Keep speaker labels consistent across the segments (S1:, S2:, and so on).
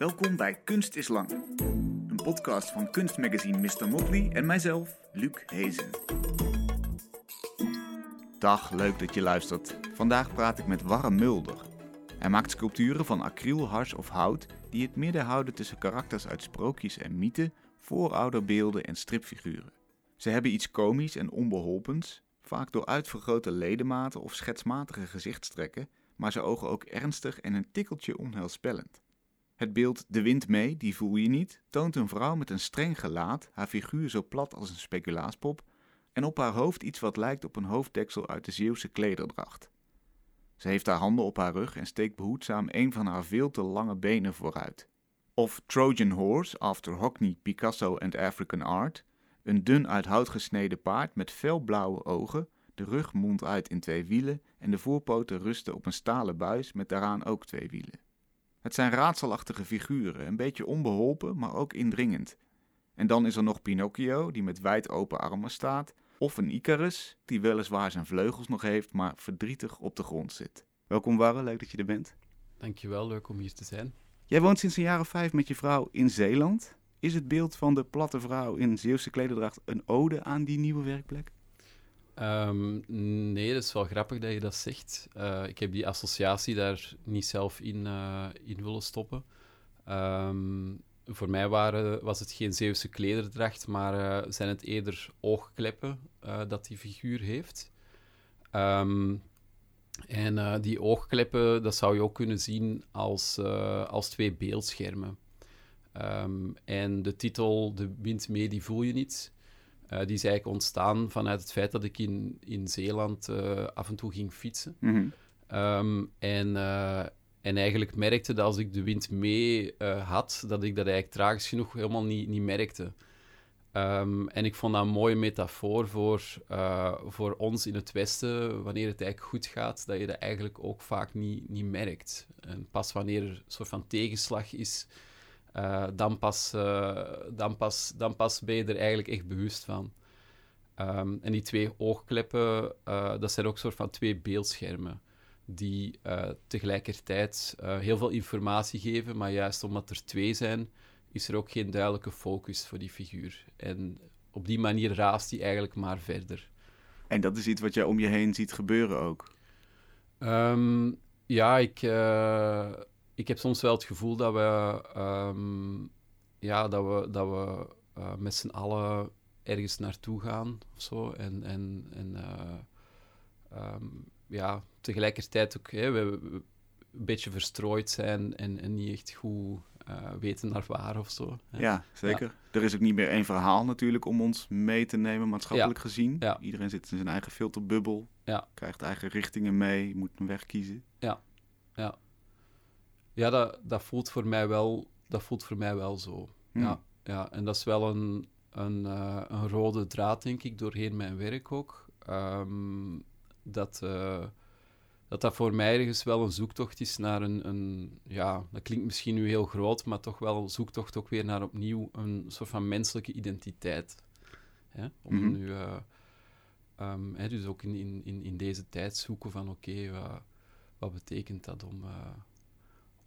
S1: Welkom bij Kunst is Lang. Een podcast van kunstmagazine Mr. Motley en mijzelf, Luc Hezen. Dag, leuk dat je luistert. Vandaag praat ik met Warren Mulder. Hij maakt sculpturen van acryl, hars of hout die het midden houden tussen karakters uit sprookjes en mythen, voorouderbeelden en stripfiguren. Ze hebben iets komisch en onbeholpens, vaak door uitvergrote ledematen of schetsmatige gezichtstrekken, maar ze ogen ook ernstig en een tikkeltje onheilspellend. Het beeld De wind mee, die voel je niet, toont een vrouw met een streng gelaat, haar figuur zo plat als een speculaaspop, en op haar hoofd iets wat lijkt op een hoofddeksel uit de Zeeuwse klederdracht. Ze heeft haar handen op haar rug en steekt behoedzaam een van haar veel te lange benen vooruit. Of Trojan Horse, after Hockney, Picasso and African Art, een dun uit hout gesneden paard met felblauwe ogen, de rug mondt uit in twee wielen en de voorpoten rusten op een stalen buis met daaraan ook twee wielen. Het zijn raadselachtige figuren, een beetje onbeholpen, maar ook indringend. En dan is er nog Pinocchio, die met wijd open armen staat, of een Icarus, die weliswaar zijn vleugels nog heeft, maar verdrietig op de grond zit. Welkom Warren, leuk dat je er bent.
S2: Dankjewel, leuk om hier te zijn.
S1: Jij woont sinds een jaar of vijf met je vrouw in Zeeland. Is het beeld van de platte vrouw in Zeeuwse klederdracht een ode aan die nieuwe werkplek?
S2: Um, nee, dat is wel grappig dat je dat zegt. Uh, ik heb die associatie daar niet zelf in, uh, in willen stoppen. Um, voor mij waren, was het geen Zeeuwse klederdracht, maar uh, zijn het eerder oogkleppen dat die figuur heeft. Um, en die oogkleppen, dat zou je ook kunnen zien als, als twee beeldschermen. en de titel De wind mee, die voel je niet uh, die is eigenlijk ontstaan vanuit het feit dat ik in, in Zeeland uh, af en toe ging fietsen.
S1: Mhm.
S2: um, en, uh, en eigenlijk merkte dat als ik de wind mee had, dat ik dat eigenlijk tragisch genoeg helemaal niet, niet merkte. Um, en ik vond dat een mooie metafoor voor, voor ons in het Westen, wanneer het eigenlijk goed gaat, dat je dat eigenlijk ook vaak niet, niet merkt. En pas wanneer er een soort van tegenslag is, uh, dan, pas, uh, dan, pas, dan pas ben je er eigenlijk echt bewust van. Um, en die twee oogkleppen, uh, dat zijn ook soort van twee beeldschermen die tegelijkertijd heel veel informatie geven, maar juist omdat er twee zijn, is er ook geen duidelijke focus voor die figuur. En op die manier raast hij eigenlijk maar verder.
S1: En dat is iets wat jij om je heen ziet gebeuren ook?
S2: Um, ja, ik ik heb soms wel het gevoel dat we, um, ja, dat we, dat we uh, met z'n allen ergens naartoe gaan of zo. En, en, en uh, um, ja, tegelijkertijd ook hè, we, we, een beetje verstrooid zijn en, en niet echt goed uh, weten naar waar of zo.
S1: Hè. Ja, zeker. Ja. Er is ook niet meer één verhaal natuurlijk om ons mee te nemen, maatschappelijk
S2: ja.
S1: gezien.
S2: Ja.
S1: Iedereen zit in zijn eigen filterbubbel,
S2: ja.
S1: krijgt eigen richtingen mee, moet een weg kiezen.
S2: Ja, ja. Ja, dat, dat, voelt voor mij wel, dat voelt voor mij wel zo.
S1: Hmm.
S2: Ja, ja, en dat is wel een, een, uh, een rode draad, denk ik, doorheen mijn werk ook. Um, dat, uh, dat dat voor mij ergens wel een zoektocht is naar een, een... Ja, dat klinkt misschien nu heel groot, maar toch wel een zoektocht ook weer naar opnieuw een soort van menselijke identiteit. Hè? Om
S1: Mhm.
S2: nu... Uh, um, hè, dus ook in, in, in deze tijd zoeken van oké, okay, wat betekent dat om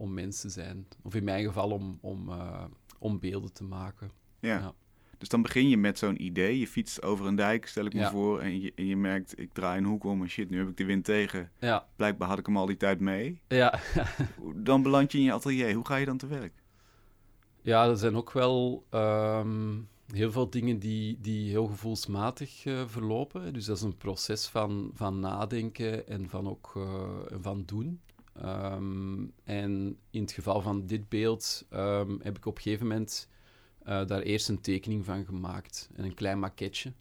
S2: om mens te zijn. Of in mijn geval om, om, uh, om beelden te maken.
S1: Ja. ja. Dus dan begin je met zo'n idee. Je fietst over een dijk, stel ik me
S2: ja.
S1: voor. En je, en je merkt, ik draai een hoek om en shit, nu heb ik de wind tegen.
S2: Ja.
S1: Blijkbaar had ik hem al die tijd mee.
S2: Ja.
S1: dan beland je in je atelier. Hoe ga je dan te werk?
S2: Ja, er zijn ook wel um, heel veel dingen die, die heel gevoelsmatig uh, verlopen. Dus dat is een proces van, van nadenken en van ook uh, van doen. Um, en in het geval van dit beeld um, heb ik op een gegeven moment uh, daar eerst een tekening van gemaakt. En een klein maquetje.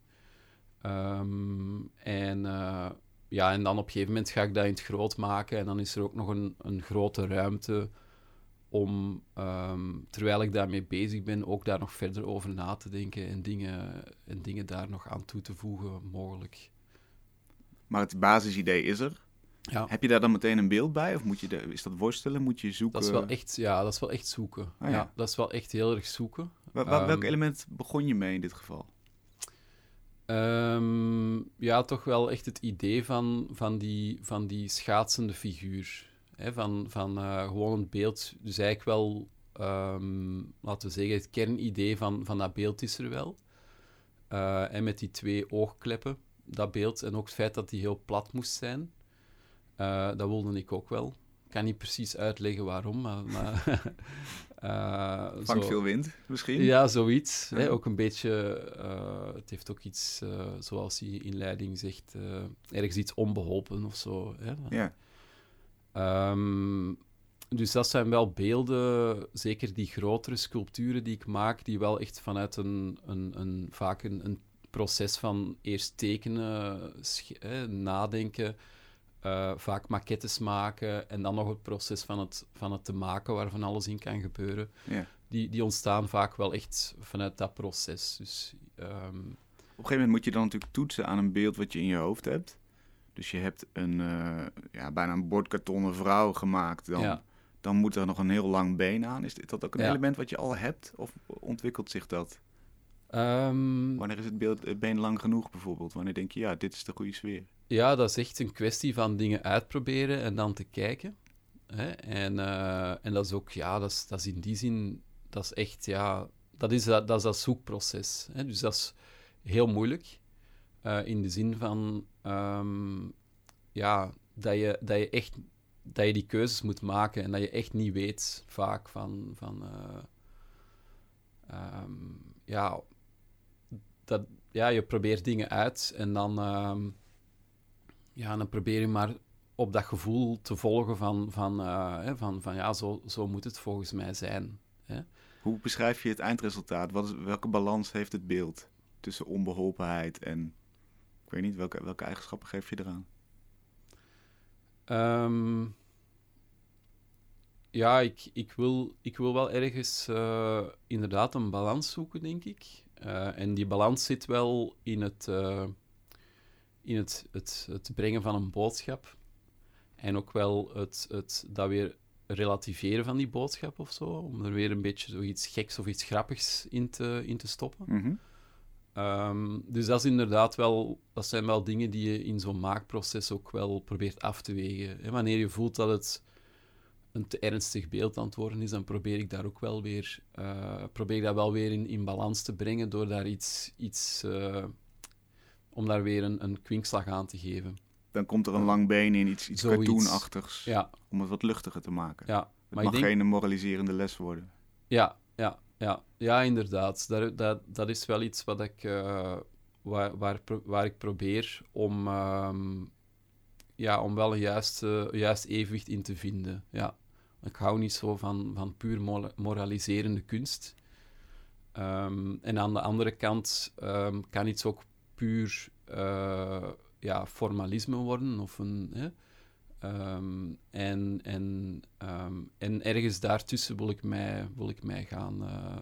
S2: Um, en, uh, ja, en dan op een gegeven moment ga ik dat in het groot maken. En dan is er ook nog een, een grote ruimte om, terwijl ik daarmee bezig ben, ook daar nog verder over na te denken. En dingen, en dingen daar nog aan toe te voegen, mogelijk.
S1: Maar het basisidee is er.
S2: Ja.
S1: Heb je daar dan meteen een beeld bij? Of moet je de, is dat worstelen? Moet je zoeken?
S2: Dat is wel echt, ja, dat is wel echt zoeken.
S1: Ah, ja.
S2: ja. dat is wel echt heel erg zoeken.
S1: Wa wa welk um, element begon je mee in dit geval?
S2: Um, ja, toch wel echt het idee van, van, die, van die schaatsende figuur. Hè, van van uh, gewoon een beeld, dus eigenlijk wel ehm, laten we zeggen, het kernidee van, van dat beeld is er wel. Eh, en met die twee oogkleppen, dat beeld, en ook het feit dat die heel plat moest zijn, uh, dat wilde ik ook wel. Ik kan niet precies uitleggen waarom, maar... maar
S1: uh, Vangt veel wind, misschien?
S2: Ja, zoiets. Hè? Ook een beetje... het heeft ook iets, zoals hij in leiding zegt, ergens iets onbeholpen of zo. Hè?
S1: Ja.
S2: Um, dus dat zijn wel beelden, zeker die grotere sculpturen die ik maak, die wel echt vanuit een, een, een vaak een, een, proces van eerst tekenen, nadenken, uh, vaak maquettes maken en dan nog het proces van het, van het te maken waarvan alles in kan gebeuren.
S1: Ja.
S2: Die, die ontstaan vaak wel echt vanuit dat proces. Dus, um...
S1: Op een gegeven moment moet je dan natuurlijk toetsen aan een beeld wat je in je hoofd hebt. Dus je hebt een uh, ja, bijna een bordkartonnen vrouw gemaakt. Dan
S2: ja
S1: dan moet er nog een heel lang been aan. Is dat ook een element wat je al hebt? Of ontwikkelt zich dat?
S2: Um,
S1: Wanneer is het, beeld, het been lang genoeg bijvoorbeeld? Wanneer denk je, ja, dit is de goede sfeer?
S2: Ja, dat is echt een kwestie van dingen uitproberen en dan te kijken. Hè? En, uh, en dat is ook, ja, dat is, dat is in die zin, dat is echt, ja, dat is dat, dat, is dat zoekproces. Hè? Dus dat is heel moeilijk. Uh, in de zin van, um, ja, dat je, dat je echt dat je die keuzes moet maken en dat je echt niet weet vaak van, van uh, um, ja, dat, ja, je probeert dingen uit en dan, um, ja, dan probeer je maar op dat gevoel te volgen van, van, uh, hè, van, van ja, zo, zo moet het volgens mij zijn. Hè.
S1: Hoe beschrijf je het eindresultaat? Wat is, welke balans heeft het beeld tussen onbeholpenheid en, ik weet niet, welke, welke eigenschappen geef je eraan?
S2: Um, ja, ik, ik, wil, ik wil wel ergens uh, inderdaad een balans zoeken, denk ik. Uh, en die balans zit wel in het, in het, het, het brengen van een boodschap. En ook wel het, het dat weer relativeren van die boodschap of zo. Om er weer een beetje zoiets geks of iets grappigs in te, in te stoppen.
S1: Mm -hmm.
S2: um, dus dat is inderdaad wel, dat zijn wel dingen die je in zo'n maakproces ook wel probeert af te wegen. En wanneer je voelt dat het een te ernstig beeld aan het worden is, dan probeer ik daar ook wel weer, uh, probeer ik dat wel weer in, in balans te brengen door daar iets, iets uh, om daar weer een, een kwinkslag aan te geven.
S1: Dan komt er een lang been in, iets, iets cartoonachtigs,
S2: ja.
S1: om het wat luchtiger te maken.
S2: Ja,
S1: het
S2: maar
S1: mag
S2: denk...
S1: geen moraliserende les worden.
S2: Ja, ja, ja. ja inderdaad. Dat, dat, dat is wel iets wat ik, uh, waar, waar, waar ik probeer om, um, ja, om wel een juist, juist evenwicht in te vinden. Ja. Ik hou niet zo van, van puur moraliserende kunst. Um, en aan de andere kant um, kan iets ook puur uh, ja, formalisme worden. Of een, hè? Um, en, en, en ergens daartussen wil ik mij, wil ik mij gaan, uh,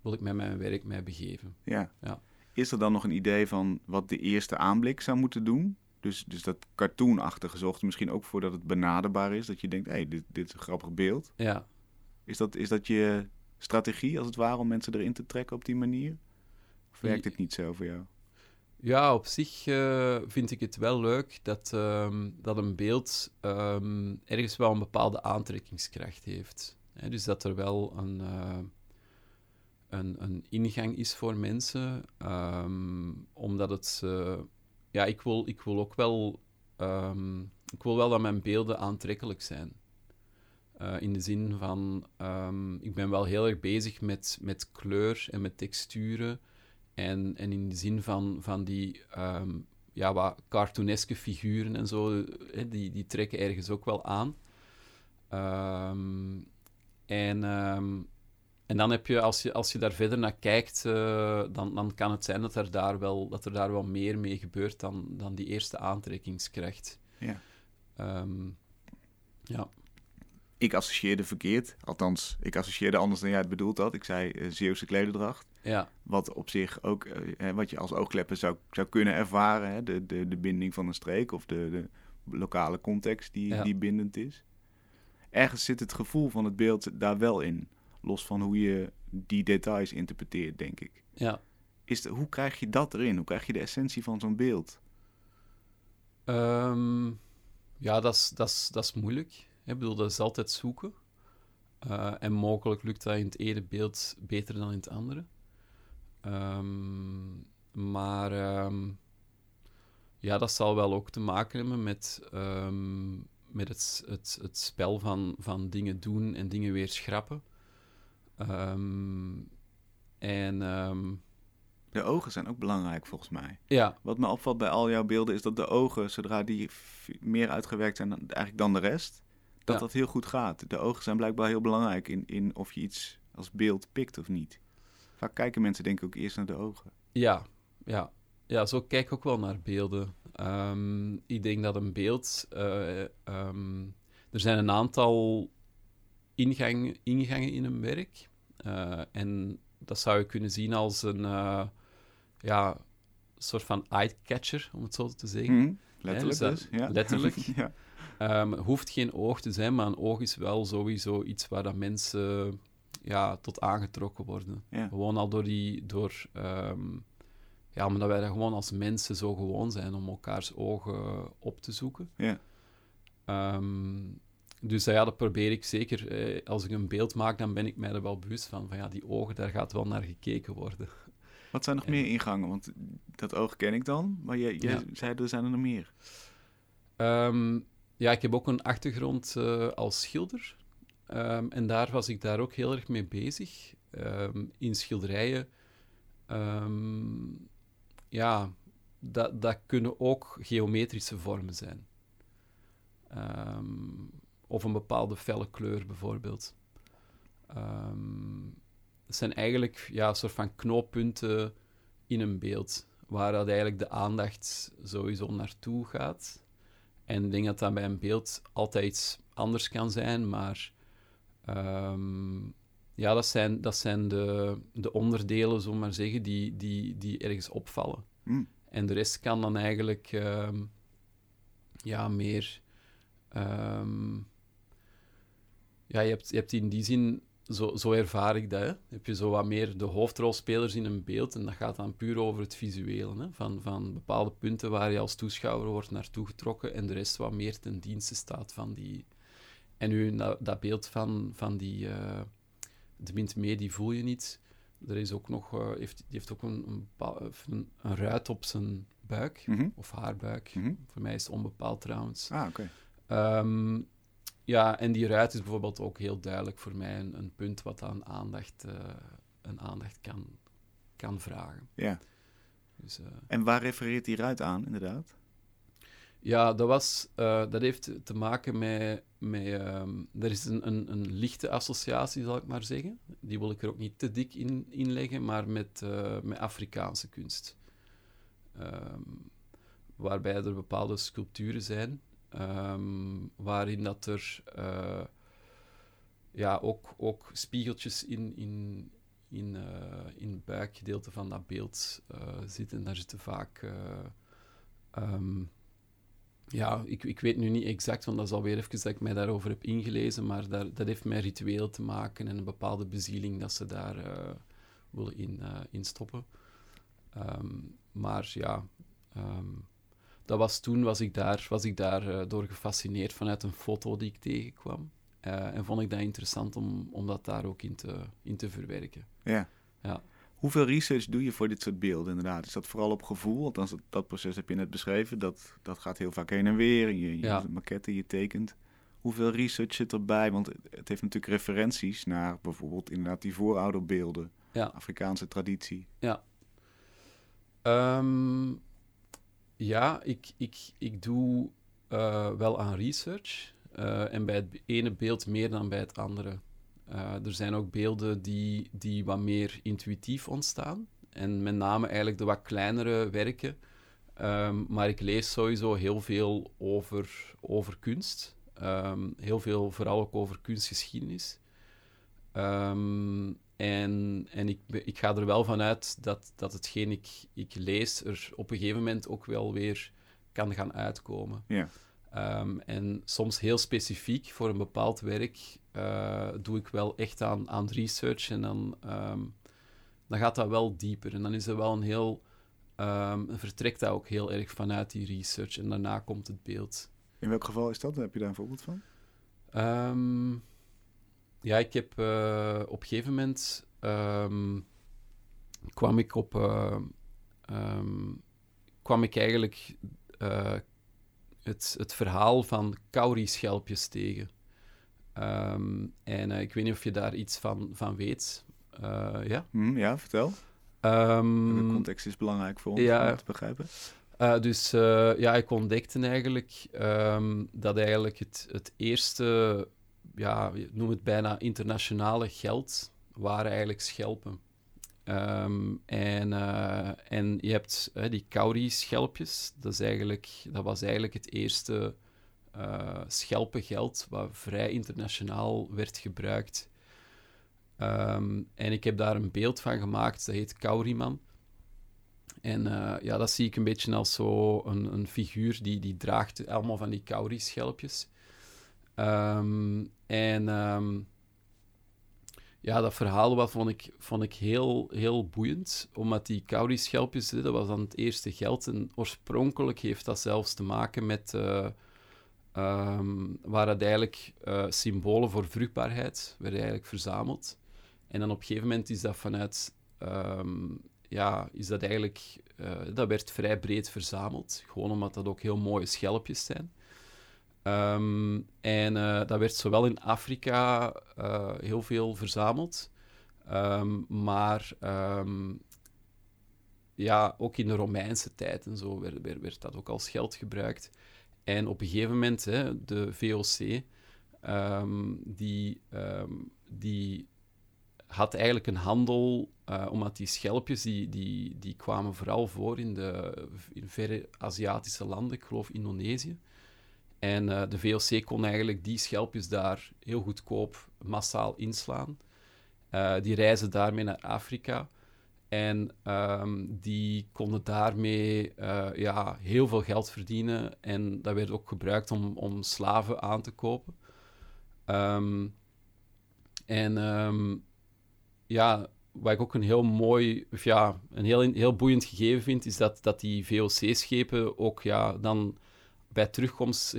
S2: wil ik mij mijn werk mij begeven.
S1: Ja.
S2: ja.
S1: Is er dan nog een idee van wat de eerste aanblik zou moeten doen? Dus, dus dat cartoonachtige zorgt misschien ook voor dat het benaderbaar is. Dat je denkt, hé, hey, dit, dit is een grappig beeld.
S2: Ja.
S1: Is dat, is dat je strategie, als het ware, om mensen erin te trekken op die manier? Of werkt het niet zo voor jou?
S2: Ja, op zich uh, vind ik het wel leuk dat, um, dat een beeld um, ergens wel een bepaalde aantrekkingskracht heeft. He, dus dat er wel een, uh, een, een ingang is voor mensen, um, omdat het... Uh, ja, ik wil, ik wil ook wel, ik wil wel dat mijn beelden aantrekkelijk zijn. In de zin van, ik ben wel heel erg bezig met, met kleur en met texturen. En, en in de zin van, van die um, ja, wat cartooneske figuren en zo, hè, die, die trekken ergens ook wel aan. en en dan heb je, als je, als je daar verder naar kijkt, uh, dan, dan kan het zijn dat er daar wel, dat er daar wel meer mee gebeurt dan, dan die eerste aantrekkingskracht.
S1: Ja.
S2: Um, ja.
S1: Ik associeerde verkeerd, althans, ik associeerde anders dan jij het bedoeld had. Ik zei uh, Zeeuwse klederdracht.
S2: Ja.
S1: Wat op zich ook, uh, wat je als oogklepper zou, zou kunnen ervaren, hè? De, de, de binding van een streek of de, de lokale context die,
S2: Ja.
S1: die bindend is. Ergens zit het gevoel van het beeld daar wel in. Los van hoe je die details interpreteert, denk ik.
S2: Ja.
S1: Is de, hoe krijg je dat erin? Hoe krijg je de essentie van zo'n beeld?
S2: Um, ja, dat is, dat is, dat is moeilijk. Ik bedoel, dat is altijd zoeken. Eh, en mogelijk lukt dat in het ene beeld beter dan in het andere. Ehm, maar ehm, ja, dat zal wel ook te maken hebben met, ehm, met het, het, het spel van, van dingen doen en dingen weer schrappen. En
S1: De ogen zijn ook belangrijk volgens mij.
S2: ja,
S1: Wat me opvalt bij al jouw beelden is dat de ogen, zodra die meer uitgewerkt zijn dan, eigenlijk dan de rest, dat
S2: Ja.
S1: dat heel goed gaat. De ogen zijn blijkbaar heel belangrijk in, in of je iets als beeld pikt of niet. Vaak kijken mensen denk ik ook eerst naar de ogen.
S2: ja, ja. Ja, zo kijk ik ook wel naar beelden. Ehm, ik denk dat een beeld... eh, ehm, er zijn een aantal ingang, ingangen in een werk. Eh, en dat zou je kunnen zien als een eh, ja, soort van eye-catcher, om het zo te zeggen.
S1: Mhm. Letterlijk
S2: dus
S1: dus.
S2: dat-
S1: Ja.
S2: letterlijk.
S1: ja.
S2: Ehm, het hoeft geen oog te zijn, maar een oog is wel sowieso iets waar dat mensen ja, tot aangetrokken worden.
S1: Ja.
S2: Gewoon al door die... Door, ehm, ja, omdat wij dat gewoon als mensen zo gewoon zijn om elkaars ogen op te zoeken.
S1: Ja.
S2: Ehm, dus ja, dat probeer ik zeker. Eh, als ik een beeld maak, dan ben ik mij er wel bewust van. Van ja, die ogen, daar gaat wel naar gekeken worden.
S1: Wat zijn nog
S2: En-
S1: meer ingangen? Want dat oog ken ik dan, maar jij, jij
S2: Ja.
S1: zei er zijn er nog meer.
S2: Ehm, ja, ik heb ook een achtergrond eh, als schilder. Ehm, en daar was ik daar ook heel erg mee bezig. Ehm, in schilderijen. ehm, ja, dat, kunnen ook geometrische vormen zijn. Of een bepaalde felle kleur bijvoorbeeld. Het zijn eigenlijk ja, een soort van knooppunten in een beeld, waar dat eigenlijk de aandacht sowieso naartoe gaat. En ik denk dat dat bij een beeld altijd anders kan zijn, maar ehm, ja, dat zijn, dat zijn de, de onderdelen, we maar zeggen, die, die, die ergens opvallen.
S1: Hm.
S2: En de rest kan dan eigenlijk ehm, ja, meer. ehm, ja, je hebt, je hebt in die zin, zo, zo ervaar ik dat, hè. heb je zo wat meer de hoofdrolspelers in een beeld en dat gaat dan puur over het visuele, hè. Van, van bepaalde punten waar je als toeschouwer wordt naartoe getrokken en de rest wat meer ten dienste staat van die... En nu, dat, dat beeld van, van die... eh de mint mee, die voel je niet. Er is ook nog, eh, heeft, die heeft ook een, een, een, ruit op zijn buik,
S1: Mhm.
S2: of haar buik.
S1: Mhm.
S2: Voor mij is het onbepaald trouwens.
S1: Ah, oké.
S2: Ehm, ja, en die ruit is bijvoorbeeld ook heel duidelijk voor mij een, een punt wat aan aandacht, eh, een aandacht kan, kan vragen.
S1: Ja.
S2: Dus,
S1: En waar refereert die ruit aan, inderdaad?
S2: Ja, dat, was, eh, dat heeft te maken met... met ehm, er is een, een, een lichte associatie, zal ik maar zeggen. Die wil ik er ook niet te dik in, in leggen, maar met, eh, met Afrikaanse kunst. Ehm, waarbij er bepaalde sculpturen zijn, ehm, waarin dat er eh, ja, ook, ook spiegeltjes in, in, in, in het buikgedeelte van dat beeld zitten. Daar zitten vaak... ja, ik, ik weet nu niet exact, want dat is alweer even dat ik mij daarover heb ingelezen, maar daar, dat heeft met ritueel te maken en een bepaalde bezieling dat ze daar eh, willen in, in stoppen. Ehm, maar ja, ehm, dat was toen was ik daar, was ik daar eh, door gefascineerd vanuit een foto die ik tegenkwam. En vond ik dat interessant om, om dat daar ook in te, in te verwerken.
S1: Ja.
S2: Ja.
S1: Hoeveel research doe je voor dit soort beelden, inderdaad? Is dat vooral op gevoel? Althans, dat, dat proces heb je net beschreven. Dat, dat gaat heel vaak heen en weer. Je, je
S2: Ja.
S1: maquette, je tekent. Hoeveel research zit erbij? Want het- heeft natuurlijk referenties naar bijvoorbeeld inderdaad die voorouderbeelden.
S2: Ja.
S1: Afrikaanse traditie.
S2: Ehm, ja, ik, ik, ik doe eh, wel aan research. eh, en bij het ene beeld meer dan bij het andere. Eh, er zijn ook beelden die, die wat meer intuïtief ontstaan. En met name eigenlijk de wat kleinere werken. Ehm, maar ik lees sowieso heel veel over, over kunst. Ehm, heel veel vooral ook over kunstgeschiedenis. Ehm, en en ik, ik ga er wel vanuit dat, dat hetgeen ik, ik lees er op een gegeven moment ook wel weer kan gaan uitkomen.
S1: Ja.
S2: En soms heel specifiek voor een bepaald werk eh, doe ik wel echt aan, aan research en dan, ehm, dan gaat dat wel dieper. En dan is er wel een heel, ehm, vertrekt dat ook heel erg vanuit die research en daarna komt het beeld.
S1: In welk geval is dat? Heb je daar een voorbeeld van?
S2: Ehm, Ja, ik heb uh, op een gegeven moment um, kwam ik op uh, um, kwam ik eigenlijk het, het verhaal van cowrie-schelpjes tegen. Um, en ik weet niet of je daar iets van, van weet. ja?
S1: Mm, ja, vertel. de context is belangrijk voor ons ja, om te begrijpen.
S2: Uh, dus ja, ik ontdekte eigenlijk um, dat eigenlijk het, het eerste, ja, noem het bijna internationale geld, waren eigenlijk schelpen. Um, en, uh, en je hebt die cowrie-schelpjes, dat, is eigenlijk, dat was eigenlijk het eerste schelpengeld wat vrij internationaal werd gebruikt. Um, en ik heb daar een beeld van gemaakt, dat heet Kauriman. En uh, ja, dat zie ik een beetje als zo een, een figuur die, die draagt allemaal van die cowrie-schelpjes. Um, en um, ja, dat verhaal wat vond ik, vond ik heel, heel boeiend, omdat die cowrie-schelpjes, dat was dan het eerste geld. En oorspronkelijk heeft dat zelfs te maken met... Uh, um, waar het eigenlijk uh, symbolen voor vruchtbaarheid werden eigenlijk verzameld. En dan op een gegeven moment is dat vanuit um, ja, is dat eigenlijk, uh, dat werd vrij breed verzameld. Gewoon omdat dat ook heel mooie schelpjes zijn. Um, en uh, dat werd zowel in Afrika heel veel verzameld, maar ja, ook in de Romeinse tijd en zo werd, werd, werd, dat ook als geld gebruikt. En op een gegeven moment, hè, de VOC, die, die had eigenlijk een handel, uh, omdat die schelpjes, die, die, die kwamen vooral voor in de in verre Aziatische landen, ik geloof Indonesië. En uh, de VOC kon eigenlijk die schelpjes daar heel goedkoop massaal inslaan. Uh, die reizen daarmee naar Afrika. En um, die konden daarmee ja, heel veel geld verdienen. En dat werd ook gebruikt om, om slaven aan te kopen. Um, en um, ja, wat ik ook een heel mooi, ja, een heel, heel boeiend gegeven vind, is dat, dat die VOC-schepen ook ja, dan bij terugkomst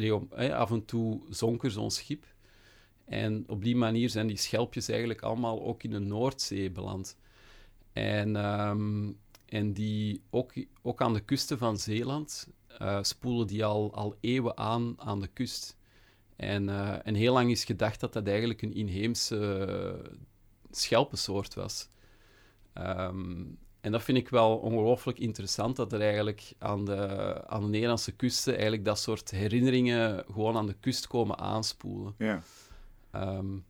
S2: af en toe zonken zo'n schip. En op die manier zijn die schelpjes eigenlijk allemaal ook in de Noordzee beland. En, um, en die ook, ook aan de kusten van Zeeland uh, spoelen die al, al eeuwen aan aan de kust. En, uh, en heel lang is gedacht dat dat eigenlijk een inheemse schelpensoort was. Ehm, en dat vind ik wel ongelooflijk interessant, dat er eigenlijk aan de, aan de Nederlandse kusten eigenlijk dat soort herinneringen gewoon aan de kust komen aanspoelen.
S1: Ja. Um,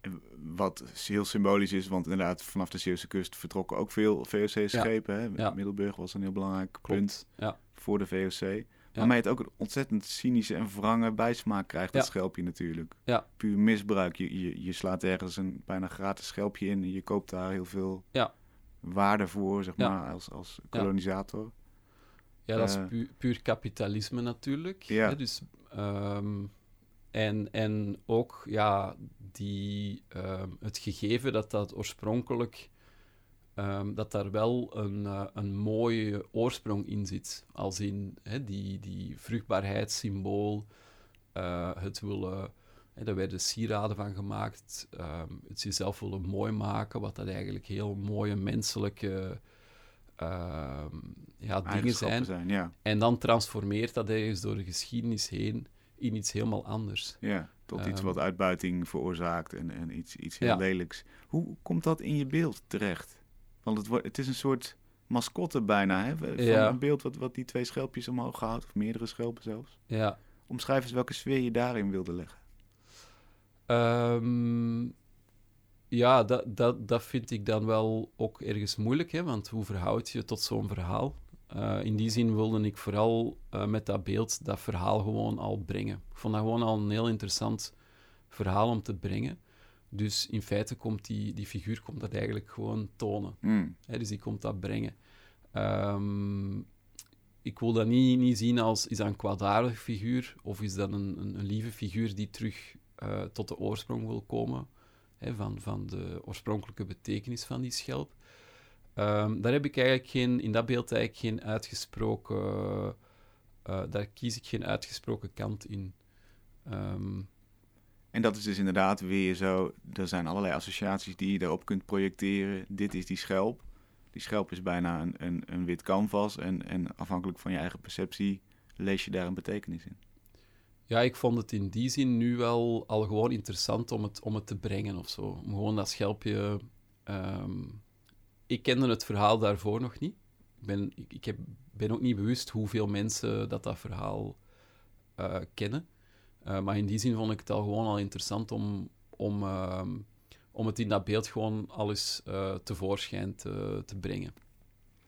S1: Wat heel symbolisch is, want inderdaad vanaf de Zeeuwse kust vertrokken ook veel VOC-schepen. Ja. Middelburg was een heel belangrijk punt ja. voor de VOC. Waarmee het ook een ontzettend cynische en wrange bijsmaak krijgt, dat schelpje natuurlijk. Puur misbruik. Je, je, je slaat ergens een bijna gratis schelpje in en je koopt daar heel veel waarde voor, zeg maar, als, als kolonisator.
S2: Ja, dat is uh, puur, kapitalisme natuurlijk. Ja. Hè? Dus, um, en, en ook ja, die, um, het gegeven dat dat oorspronkelijk um, dat daar wel een, uh, een mooie oorsprong in zit. Als in die, die vruchtbaarheidssymbool, uh, het willen... Daar werden sieraden van gemaakt, um, het zichzelf willen mooi maken, wat dat eigenlijk heel mooie menselijke uh, ja, dingen zijn. zijn ja. En dan transformeert dat ergens door de geschiedenis heen in iets helemaal anders.
S1: Ja, tot iets wat uitbuiting veroorzaakt en, en iets, iets heel lelijks. Hoe komt dat in je beeld terecht? Want het, wordt, het is een soort mascotte bijna, hè? Van een beeld wat, wat die twee schelpjes omhoog houdt, of meerdere schelpen zelfs. Ja. Omschrijf eens welke sfeer je daarin wilde leggen.
S2: Um, ja, dat, dat, dat vind ik dan wel ook ergens moeilijk, hè? want hoe verhoud je tot zo'n verhaal? Uh, in die zin wilde ik vooral uh, met dat beeld dat verhaal gewoon al brengen. Ik vond dat gewoon al een heel interessant verhaal om te brengen. Dus in feite komt die, die figuur komt dat eigenlijk gewoon tonen. Mm. dus die komt dat brengen. Um, ik wil dat niet, niet zien als is dat een kwaadaardige figuur of is dat een, een, een lieve figuur die terug uh, tot de oorsprong wil komen van, van de oorspronkelijke betekenis van die schelp. Um, daar heb ik eigenlijk geen, in dat beeld eigenlijk geen uitgesproken, uh, daar kies ik geen uitgesproken kant in. Um,
S1: En dat is dus inderdaad weer zo. Er zijn allerlei associaties die je daarop kunt projecteren. Dit is die schelp. Die schelp is bijna een, een, een wit canvas. En, en afhankelijk van je eigen perceptie lees je daar een betekenis in.
S2: Ja, ik vond het in die zin nu wel al gewoon interessant om het, om het te brengen of zo. Om gewoon dat schelpje. ehm, ik kende het verhaal daarvoor nog niet. Ik ben, ik, ik heb, ben ook niet bewust hoeveel mensen dat, dat verhaal eh, kennen. Eh, maar in die zin vond ik het al gewoon al interessant om, om, ehm, om het in dat beeld gewoon al eens eh, tevoorschijn te, te brengen.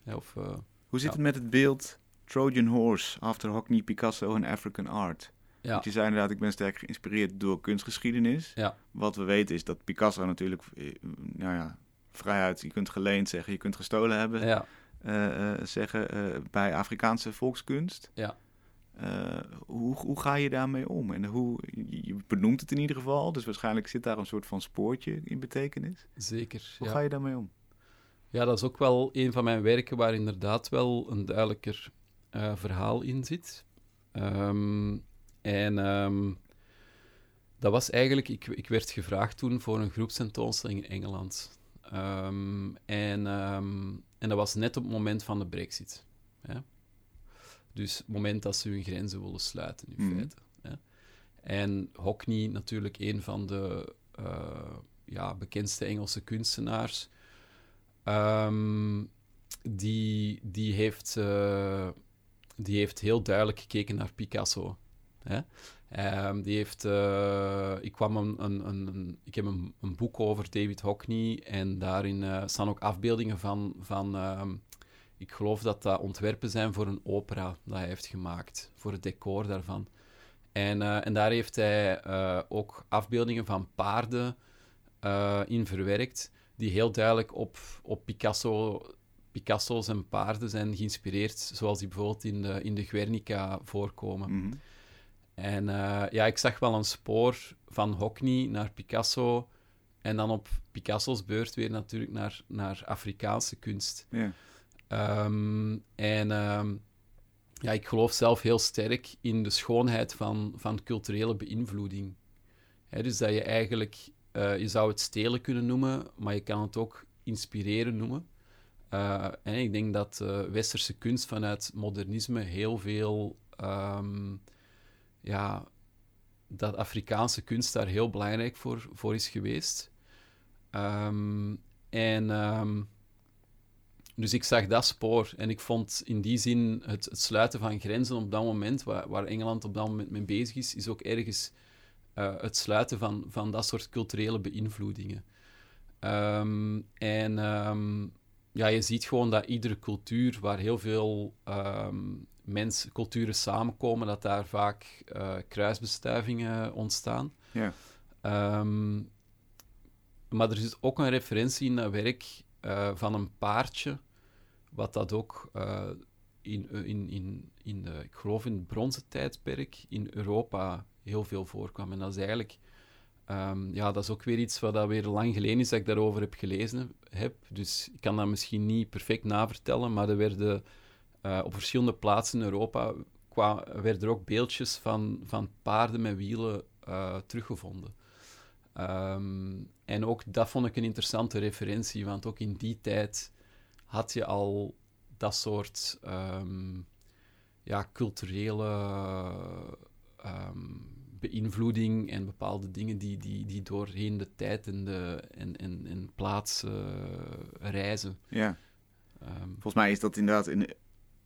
S2: Ja, of,
S1: Hoe zit
S2: Ja.
S1: het met het beeld Trojan Horse, After Hockney, Picasso en African Art?
S2: ja,
S1: Want je zei inderdaad, ik ben sterk geïnspireerd door kunstgeschiedenis.
S2: Ja.
S1: Wat we weten is dat Picasso natuurlijk, nou ja, vrijheid, je kunt geleend zeggen, je kunt gestolen hebben,
S2: ja,
S1: eh, eh, zeggen eh, bij Afrikaanse volkskunst.
S2: Ja.
S1: Hoe, hoe ga je daarmee om? En hoe, je benoemt het in ieder geval, dus waarschijnlijk zit daar een soort van spoortje in betekenis.
S2: zeker.
S1: Hoe
S2: ja.
S1: ga je daarmee om?
S2: Ja, dat is ook wel een van mijn werken waar inderdaad wel een duidelijker verhaal in zit. Ehm, en ehm, dat was eigenlijk, ik, ik werd gevraagd toen voor een groepsentoonstelling in Engeland. Ehm, en, ehm, en dat was net op het moment van de Brexit. Hè? Dus het moment dat ze hun grenzen willen sluiten, in
S1: Mhm.
S2: feite. Hè? En Hockney, natuurlijk een van de eh, ja, bekendste Engelse kunstenaars. Ehm, die, die, heeft, eh, die heeft heel duidelijk gekeken naar Picasso. Hè? Ehm, die heeft, eh, ik, kwam een, een, een, ik heb een, een boek over David Hockney en daarin eh, staan ook afbeeldingen van, van ehm, ik geloof dat dat ontwerpen zijn voor een opera dat hij heeft gemaakt, voor het decor daarvan. En, eh, en daar heeft hij ook afbeeldingen van paarden in verwerkt, die heel duidelijk op, op Picasso, Picasso's en paarden zijn geïnspireerd, zoals die bijvoorbeeld in de, in de Guernica voorkomen.
S1: Mhm.
S2: En eh, ja, ik zag wel een spoor van Hockney naar Picasso. En dan op Picasso's beurt weer natuurlijk naar, naar Afrikaanse kunst.
S1: Ja.
S2: Ehm, en ehm, ja, ik geloof zelf heel sterk in de schoonheid van, van culturele beïnvloeding. Dus dat je eigenlijk, eh, je zou het stelen kunnen noemen, maar je kan het ook inspireren noemen. Eh, en ik denk dat westerse kunst vanuit modernisme heel veel, ehm, ja, dat Afrikaanse kunst daar heel belangrijk voor, voor is geweest. Ehm, en ehm, dus ik zag dat spoor en ik vond in die zin het, het sluiten van grenzen op dat moment, waar, waar Engeland op dat moment mee bezig is, is ook ergens eh, het sluiten van, van dat soort culturele beïnvloedingen. Ehm, en ja, je ziet gewoon dat iedere cultuur waar heel veel mensen, culturen samenkomen, dat daar vaak eh, kruisbestuivingen ontstaan.
S1: Ja.
S2: Ehm, maar er zit ook een referentie in dat werk eh, van een paardje, wat dat ook eh, in, in, in, in de, ik geloof in het bronzen tijdperk in Europa heel veel voorkwam. En dat is eigenlijk, ehm, ja, dat is ook weer iets wat dat weer lang geleden is dat ik daarover heb gelezen heb. Dus ik kan dat misschien niet perfect navertellen, maar er werden eh, op verschillende plaatsen in Europa kwa, werden er ook beeldjes van, van paarden met wielen eh, teruggevonden. Ehm, en ook dat vond ik een interessante referentie, want ook in die tijd had je al dat soort ehm, ja, culturele ehm, beïnvloeding en bepaalde dingen die, die, die doorheen de tijd en, de, en, en, en plaats reizen.
S1: ja. Volgens mij is dat inderdaad een,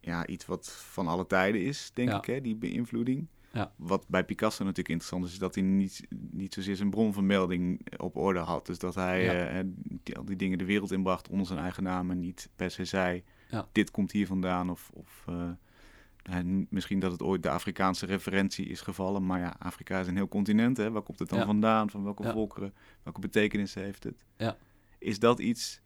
S1: ja, iets wat van alle tijden is, denk
S2: Ja.
S1: ik, hè, die beïnvloeding.
S2: Ja.
S1: Wat bij Picasso natuurlijk interessant is, is dat hij niet, niet zozeer zijn bronvermelding op orde had. Dus dat hij
S2: Ja.
S1: eh, die, al die dingen de wereld inbracht onder zijn eigen naam en niet per se zei,
S2: Ja.
S1: dit komt hier vandaan. Of, of eh, misschien dat het ooit de Afrikaanse referentie is gevallen. Maar ja, Afrika is een heel continent. Hè? Waar komt het dan vandaan? Van welke volkeren? Welke betekenis heeft het?
S2: Ja.
S1: Is dat iets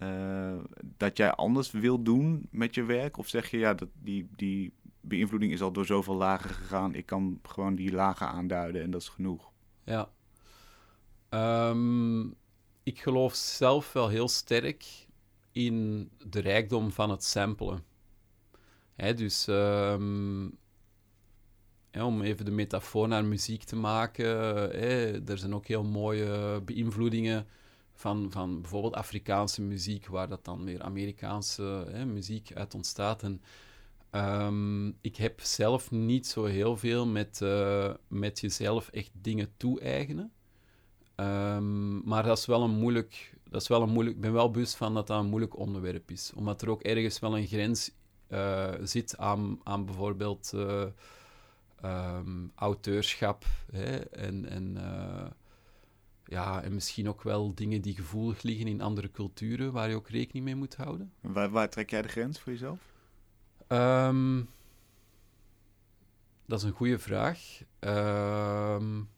S1: eh, dat jij anders wil doen met je werk? Of zeg je, ja, dat die, die beïnvloeding is al door zoveel lagen gegaan. Ik kan gewoon die lagen aanduiden en dat is genoeg.
S2: Ja. Ehm, ik geloof zelf wel heel sterk in de rijkdom van het samplen. Hè, dus ehm, om even de metafoor naar muziek te maken, er zijn ook heel mooie beïnvloedingen van, van bijvoorbeeld Afrikaanse muziek, waar dat dan weer Amerikaanse hè, muziek uit ontstaat. En ehm, ik heb zelf niet zo heel veel met, uh, met jezelf echt dingen toe-eigenen. Ehm, maar dat is wel een moeilijk, dat is wel een moeilijk, ik ben wel bewust van dat dat een moeilijk onderwerp is. Omdat er ook ergens wel een grens uh, zit aan, aan bijvoorbeeld uh, um, auteurschap hè, en, en ja, en misschien ook wel dingen die gevoelig liggen in andere culturen, waar je ook rekening mee moet houden.
S1: Waar, waar trek jij de grens voor jezelf?
S2: Um, dat is een goede vraag. Um,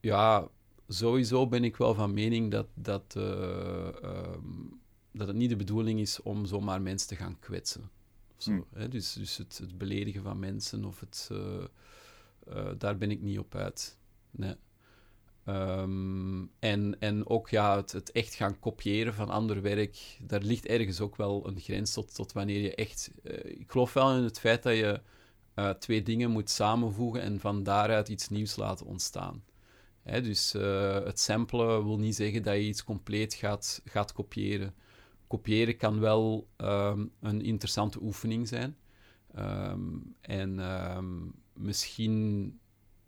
S2: ja, sowieso ben ik wel van mening dat, dat, uh, um, dat het niet de bedoeling is om zomaar mensen te gaan kwetsen. Zo, hm. hè? Dus, dus het, het, beledigen van mensen of het... Uh, uh, daar ben ik niet op uit. Nee. Um, en, en ook ja, het, echt gaan kopiëren van ander werk, daar ligt ergens ook wel een grens tot, tot wanneer je echt... Uh, ik geloof wel in het feit dat je uh, twee dingen moet samenvoegen en van daaruit iets nieuws laten ontstaan. Hè, dus het samplen wil niet zeggen dat je iets compleet gaat, gaat kopiëren. Kopiëren kan wel um, een interessante oefening zijn. Um, en misschien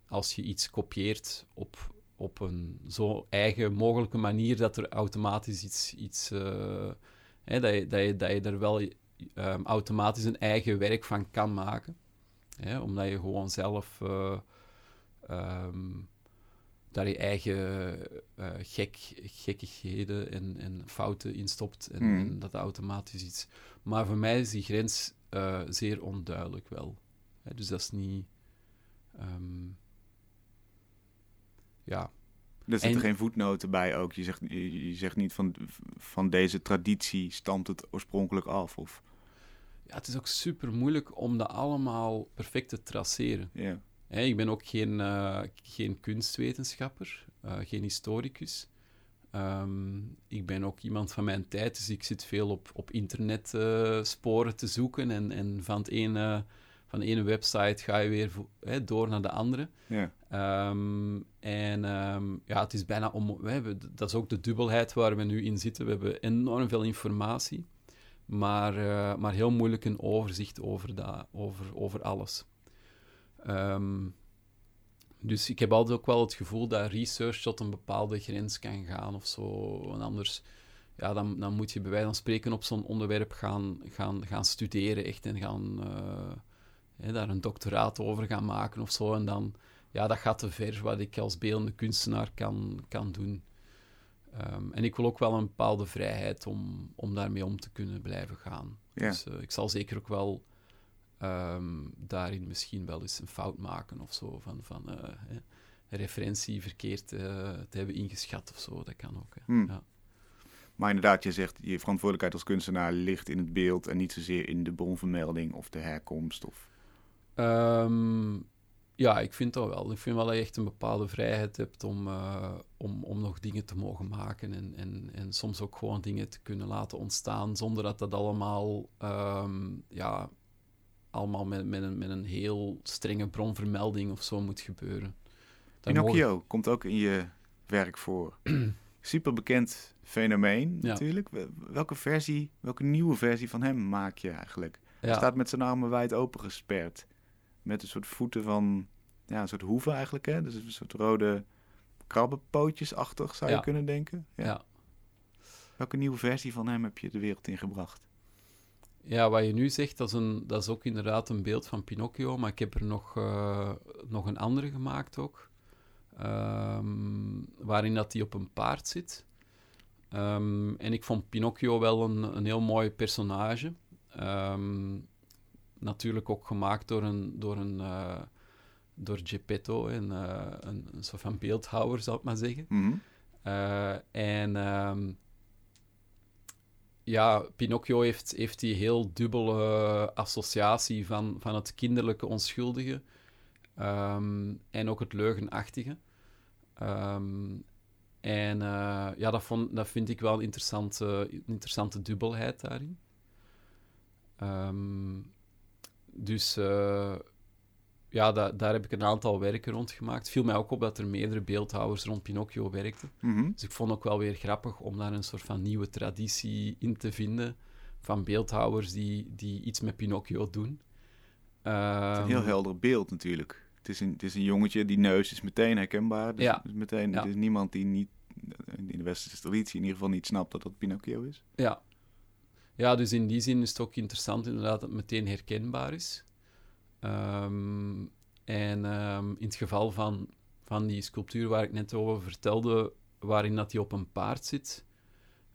S2: als je iets kopieert op, op een zo eigen mogelijke manier dat er automatisch iets. iets uh, hè, dat, je, dat, je, dat je er wel um, automatisch een eigen werk van kan maken. Hè, omdat je gewoon zelf uh, um, daar je eigen uh, gek, gekkigheden en, en fouten in stopt en, mm. en, dat automatisch iets. Maar voor mij is die grens zeer onduidelijk wel. Hè, dus dat is niet Um, ja.
S1: Er zitten geen voetnoten bij ook. Je zegt, je, zegt niet van, van deze traditie stamt het oorspronkelijk af. Of...
S2: Ja, het is ook super moeilijk om dat allemaal perfect te traceren.
S1: Ja.
S2: ik ben ook geen, uh, geen kunstwetenschapper, uh, geen historicus. Um, ik ben ook iemand van mijn tijd, dus ik zit veel op, op internet uh, sporen te zoeken en, en van het ene van de ene website ga je weer hè, door naar de andere.
S1: Ja.
S2: Um, en um, ja, het is bijna om. We hebben, dat is ook de dubbelheid waar we nu in zitten. We hebben enorm veel informatie, maar, uh, maar heel moeilijk een overzicht over, dat, over, over alles. Um, dus ik heb altijd ook wel het gevoel dat research tot een bepaalde grens kan gaan of zo. En anders, ja, dan, dan moet je bij wijze van spreken op zo'n onderwerp gaan, gaan, gaan studeren echt en gaan. Uh, hè, daar een doctoraat over gaan maken of zo. En dan, ja, dat gaat te ver wat ik als beeldende kunstenaar kan, kan doen. Um, en ik wil ook wel een bepaalde vrijheid om, om daarmee om te kunnen blijven gaan.
S1: Ja.
S2: Dus uh, ik zal zeker ook wel um, daarin misschien wel eens een fout maken of zo. Van, van uh, hè, referentie verkeerd uh, te hebben ingeschat of zo. Dat kan ook.
S1: Hmm.
S2: Ja.
S1: Maar inderdaad, je zegt je verantwoordelijkheid als kunstenaar ligt in het beeld en niet zozeer in de bronvermelding of de herkomst. Of...
S2: Um, ja, ik vind dat wel. Ik vind wel dat je echt een bepaalde vrijheid hebt om, uh, om, om nog dingen te mogen maken. En, en, en soms ook gewoon dingen te kunnen laten ontstaan zonder dat dat allemaal, um, ja, allemaal met, met, een, met een heel strenge bronvermelding of zo moet gebeuren.
S1: Pinocchio mogen... komt ook in je werk voor. Super bekend fenomeen ja. natuurlijk. Welke versie, welke nieuwe versie van hem maak je eigenlijk? Ja. Hij staat met zijn armen wijd open gesperd met een soort voeten van, ja, een soort hoeven eigenlijk, hè? Dus een soort rode krabbenpootjes-achtig, zou je kunnen denken.
S2: Ja. ja.
S1: Welke nieuwe versie van hem heb je de wereld ingebracht?
S2: Ja, wat je nu zegt, dat is, een, dat is ook inderdaad een beeld van Pinocchio, maar ik heb er nog, uh, nog een andere gemaakt ook, um, waarin dat hij op een paard zit. Um, en ik vond Pinocchio wel een, een heel mooi personage. Um, natuurlijk ook gemaakt door een, door een uh, door Geppetto, een, uh, een, een, soort van beeldhouwer, zou ik maar zeggen.
S1: Mm -hmm.
S2: uh, en um, ja, Pinocchio heeft, heeft die heel dubbele associatie van, van het kinderlijke onschuldige um, en ook het leugenachtige. Um, en ja, dat, vond, dat vind ik wel een interessante, interessante dubbelheid daarin. Dus uh, ja, da daar heb ik een aantal werken rond gemaakt. Het viel mij ook op dat er meerdere beeldhouwers rond Pinocchio werkten.
S1: Mm -hmm.
S2: Dus ik vond ook wel weer grappig om daar een soort van nieuwe traditie in te vinden van beeldhouwers die, die iets met Pinocchio doen.
S1: Het is een heel
S2: Ehm,
S1: helder beeld natuurlijk. Het is een, het is een jongetje, die neus is meteen herkenbaar. Dus,
S2: Ja.
S1: dus meteen,
S2: Ja.
S1: Er is niemand die niet, in de westerse traditie in ieder geval niet snapt dat dat Pinocchio is.
S2: Ja. Ja, dus in die zin is het ook interessant inderdaad dat het meteen herkenbaar is. Ehm, en ehm, in het geval van, van die sculptuur waar ik net over vertelde, waarin dat hij op een paard zit,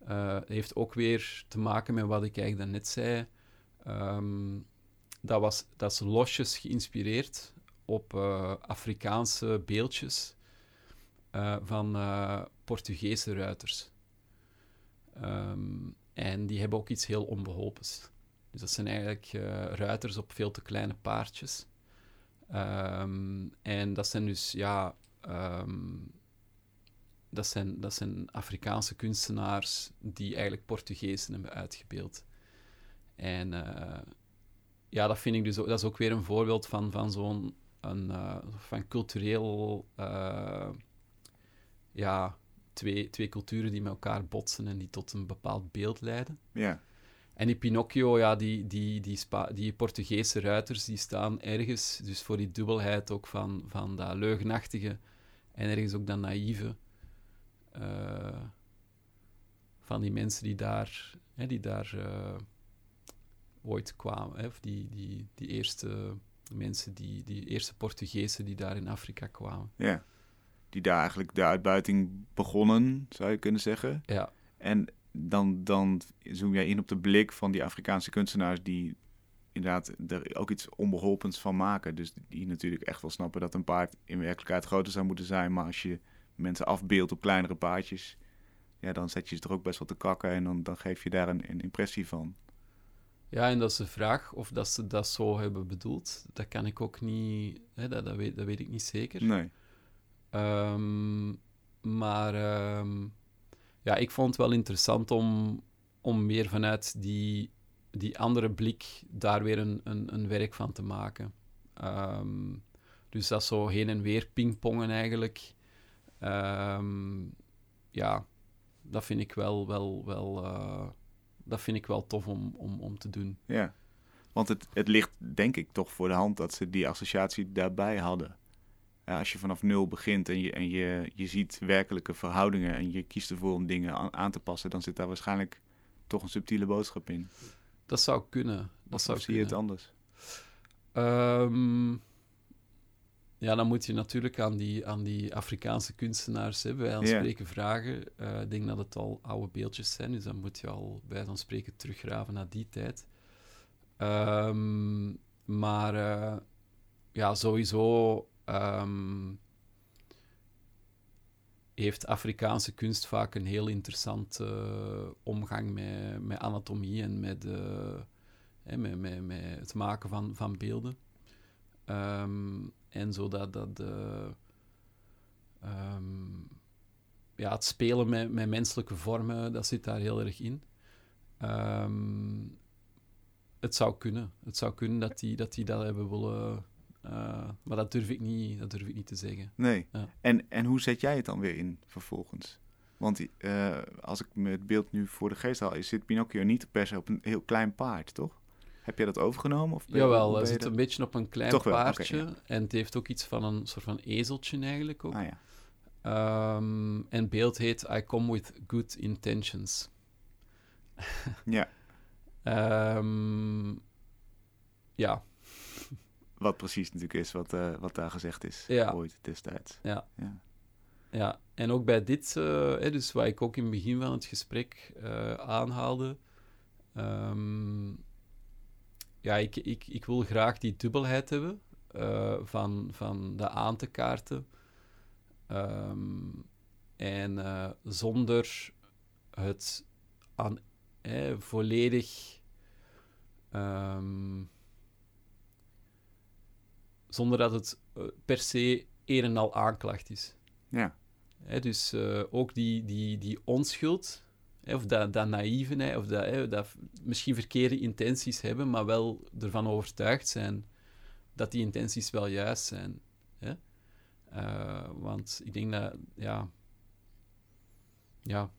S2: eh, heeft ook weer te maken met wat ik eigenlijk daarnet zei. Ehm, dat, was, dat is losjes geïnspireerd op eh, Afrikaanse beeldjes eh, van Portugese ruiters. Ehm, en die hebben ook iets heel onbeholpens. Dus dat zijn eigenlijk eh, ruiters op veel te kleine paardjes. Ehm, en dat zijn dus, ja, ehm, dat, zijn, dat zijn Afrikaanse kunstenaars die eigenlijk Portugezen hebben uitgebeeld. En eh, ja, dat vind ik dus ook, dat is ook weer een voorbeeld van, van zo'n eh, van cultureel, ja, twee, twee culturen die met elkaar botsen en die tot een bepaald beeld leiden.
S1: Ja,
S2: En die Pinocchio, ja, die, die, die, Spa die Portugese ruiters, die staan ergens, dus voor die dubbelheid ook van, van dat leugenachtige en ergens ook dat naïeve eh, van die mensen die daar, hè, die daar eh, ooit kwamen, hè, of die, die, die eerste mensen, die, die eerste Portugezen die daar in Afrika kwamen.
S1: ja. Die daar eigenlijk de uitbuiting begonnen, zou je kunnen zeggen.
S2: Ja,
S1: En dan, dan zoom jij in op de blik van die Afrikaanse kunstenaars die inderdaad er ook iets onbeholpens van maken. Dus die natuurlijk echt wel snappen dat een paard in werkelijkheid groter zou moeten zijn. Maar als je mensen afbeeldt op kleinere paardjes, ja, dan zet je ze er ook best wel te kakken en dan, dan geef je daar een, een impressie van.
S2: Ja, en dat is de vraag of dat ze dat zo hebben bedoeld. Dat kan ik ook niet, hè, dat, dat, weet, dat weet ik niet zeker.
S1: Nee.
S2: Ehm, maar ehm, ja, ik vond het wel interessant om, om meer vanuit die, die andere blik daar weer een, een, een werk van te maken. Ehm, dus dat zo heen en weer pingpongen eigenlijk. Ja, dat vind ik wel, wel, wel, eh, dat vind ik wel tof om, om, om te doen.
S1: Ja. Want het, het ligt denk ik toch voor de hand dat ze die associatie daarbij hadden. Als je vanaf nul begint en, je, en je, je ziet werkelijke verhoudingen en je kiest ervoor om dingen aan, aan te passen, dan zit daar waarschijnlijk toch een subtiele boodschap in.
S2: Dat zou kunnen. Dat zou
S1: zie je het anders?
S2: Ehm, ja, dan moet je natuurlijk aan die, aan die Afrikaanse kunstenaars hè, bij
S1: Ja.
S2: spreken vragen. Eh, ik denk dat het al oude beeldjes zijn, dus dan moet je al bij van spreken teruggraven naar die tijd. Ehm, maar eh, ja, sowieso ehm, heeft Afrikaanse kunst vaak een heel interessante eh, omgang met, met anatomie en met, eh, hè, met, met, met het maken van, van beelden. Ehm, en zodat dat eh, ehm, ja, het spelen met, met menselijke vormen, dat zit daar heel erg in. Het zou kunnen. Het zou kunnen dat die dat, die dat hebben willen... eh, maar dat durf, ik niet, dat durf ik niet te zeggen.
S1: Nee.
S2: Ja.
S1: En, en hoe zet jij het dan weer in vervolgens? Want eh, als ik me het beeld nu voor de geest haal, zit Pinocchio niet per se op een heel klein paard, toch? Heb jij dat overgenomen? Of
S2: Jawel, hij zit
S1: dat-
S2: een beetje op een klein
S1: wel,
S2: paardje.
S1: ja.
S2: En het heeft ook iets van een soort van ezeltje eigenlijk ook.
S1: Ah ja.
S2: Ehm, en het beeld heet I Come With Good Intentions.
S1: ja,
S2: Ehm, ja,
S1: wat precies natuurlijk is wat, eh, wat daar gezegd is
S2: Ja.
S1: ooit destijds.
S2: Ja.
S1: ja.
S2: ja. En ook bij dit, eh, hè, dus wat ik ook in het begin van het gesprek eh, aanhaalde. ehm, ja, ik, ik, ik wil graag die dubbelheid hebben van, van de aan te kaarten. Ehm, en zonder het aan, volledig. ehm, zonder dat het eh, per se een en al aanklacht is.
S1: Ja.
S2: Dus eh, ook die, die, die onschuld of dat, dat naïeve, of dat, dat misschien verkeerde intenties hebben, maar wel ervan overtuigd zijn dat die intenties wel juist zijn. Uh, want ik denk dat, ja, ja.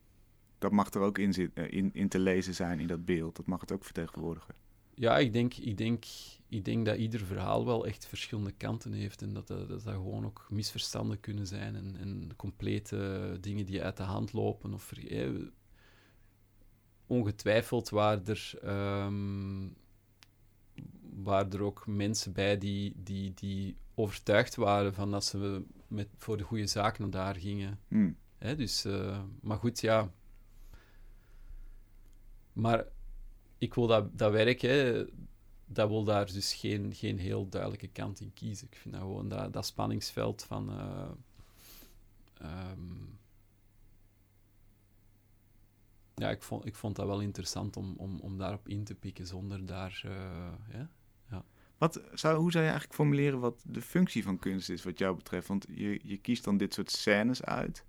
S1: Dat mag er ook in, zit, in, in te lezen zijn in dat beeld. Dat mag het ook vertegenwoordigen.
S2: Ja, ik denk, ik, denk, ik denk dat ieder verhaal wel echt verschillende kanten heeft. En dat dat, dat, dat gewoon ook misverstanden kunnen zijn. En, en complete dingen die uit de hand lopen. Of, eh, ongetwijfeld waar er, um, waar er ook mensen bij die, die, die overtuigd waren van dat ze met, voor de goede zaak naar daar gingen.
S1: Hmm.
S2: Hè, dus, uh, maar goed, ja. Maar ik wil dat, dat werk, hè, dat wil daar dus geen, geen heel duidelijke kant in kiezen. Ik vind dat gewoon dat, dat spanningsveld van... Uh, um, ja, ik vond, ik vond dat wel interessant om, om, om daarop in te pikken zonder daar... Ja, ja.
S1: Wat zou, hoe zou je eigenlijk formuleren wat de functie van kunst is wat jou betreft? Want je, je kiest dan dit soort scènes uit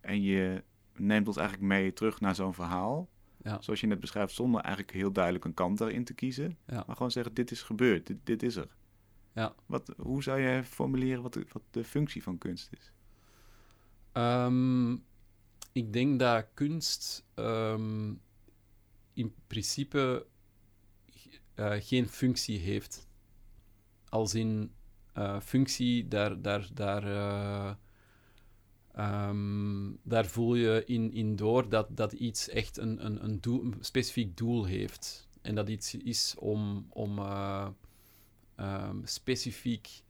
S1: en je neemt ons eigenlijk mee terug naar zo'n verhaal.
S2: Ja.
S1: Zoals je net beschrijft, zonder eigenlijk heel duidelijk een kant daarin te kiezen.
S2: Ja.
S1: Maar gewoon zeggen, dit is gebeurd, dit, dit is er.
S2: Ja.
S1: Wat, hoe zou je formuleren wat de, wat de functie van kunst is?
S2: Um, ik denk dat kunst um, in principe uh, geen functie heeft. Als in uh, functie, daar, daar, daar, uh, um, daar voel je in, in door dat, dat iets echt een, een, een, doel, een specifiek doel heeft. En dat iets is om, om um, specifiek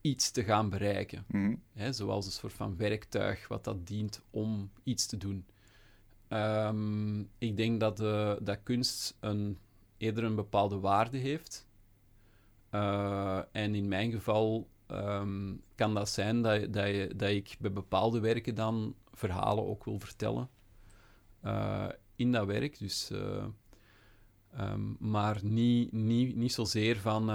S2: iets te gaan bereiken.
S1: Mm
S2: Hè, zoals een soort van werktuig wat dat dient om iets te doen. Um, ik denk dat, de, dat kunst een, eerder een bepaalde waarde heeft. Uh, en in mijn geval um, kan dat zijn dat, dat, je, dat ik bij bepaalde werken dan verhalen ook wil vertellen. Uh, in dat werk. Dus, uh, um, maar niet, niet, niet zozeer van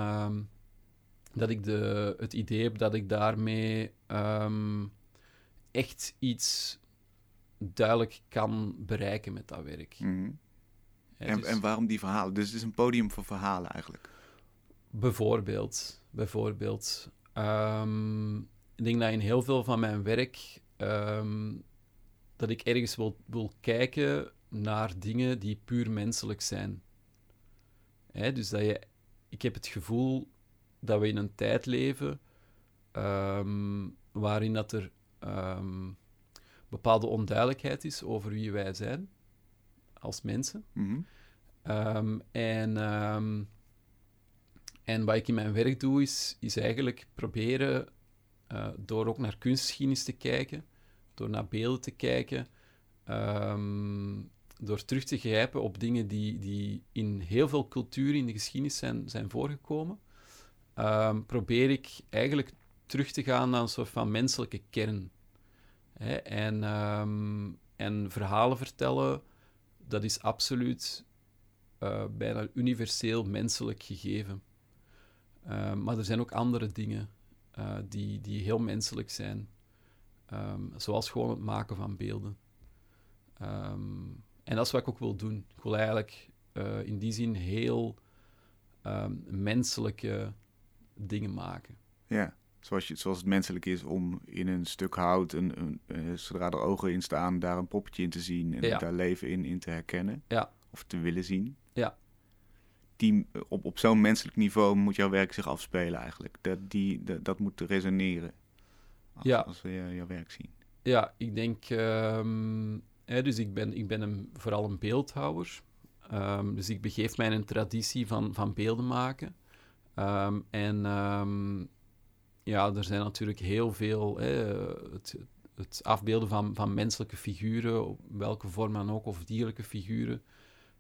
S2: dat ik de, het idee heb dat ik daarmee um, echt iets duidelijk kan bereiken met dat werk.
S1: Mm -hmm.
S2: ja,
S1: en,
S2: dus
S1: en waarom die verhalen? Dus het is een podium voor verhalen eigenlijk.
S2: Bijvoorbeeld. bijvoorbeeld. Um, ik denk dat in heel veel van mijn werk um, dat ik ergens wil, wil kijken naar dingen die puur menselijk zijn. Hè, dus dat je, ik heb het gevoel dat we in een tijd leven um, waarin dat er bepaalde onduidelijkheid is over wie wij zijn als mensen.
S1: Mm -hmm.
S2: en, en wat ik in mijn werk doe, is, eigenlijk proberen uh, door ook naar kunstgeschiedenis te kijken, door naar beelden te kijken, door terug te grijpen op dingen die, die in heel veel culturen in de geschiedenis zijn, zijn voorgekomen um, probeer ik eigenlijk terug te gaan naar een soort van menselijke kern. Hè? En, um, en verhalen vertellen, dat is absoluut uh, bijna universeel menselijk gegeven. Uh, maar er zijn ook andere dingen uh, die, die heel menselijk zijn. Um, zoals gewoon het maken van beelden. en dat is wat ik ook wil doen. Ik wil eigenlijk uh, in die zin heel menselijke dingen maken.
S1: Ja, zoals, je, zoals het menselijk is om in een stuk hout, een, een, een, zodra er ogen in staan, daar een poppetje in te zien en
S2: Ja.
S1: daar leven in, in te herkennen.
S2: Ja.
S1: Of te willen zien.
S2: Ja.
S1: Die, op, op zo'n menselijk niveau moet jouw werk zich afspelen eigenlijk. Dat, die, dat, dat moet resoneren als,
S2: Ja.
S1: als we jouw werk zien.
S2: Ja, ik denk... ehm, hè, dus ik ben, ik ben een, vooral een beeldhouwer. Ehm, dus ik begeef mij in een traditie van, van beelden maken. Ehm, en ja, er zijn natuurlijk heel veel... Hè, het, het afbeelden van, van menselijke figuren, op welke vorm dan ook, of dierlijke figuren,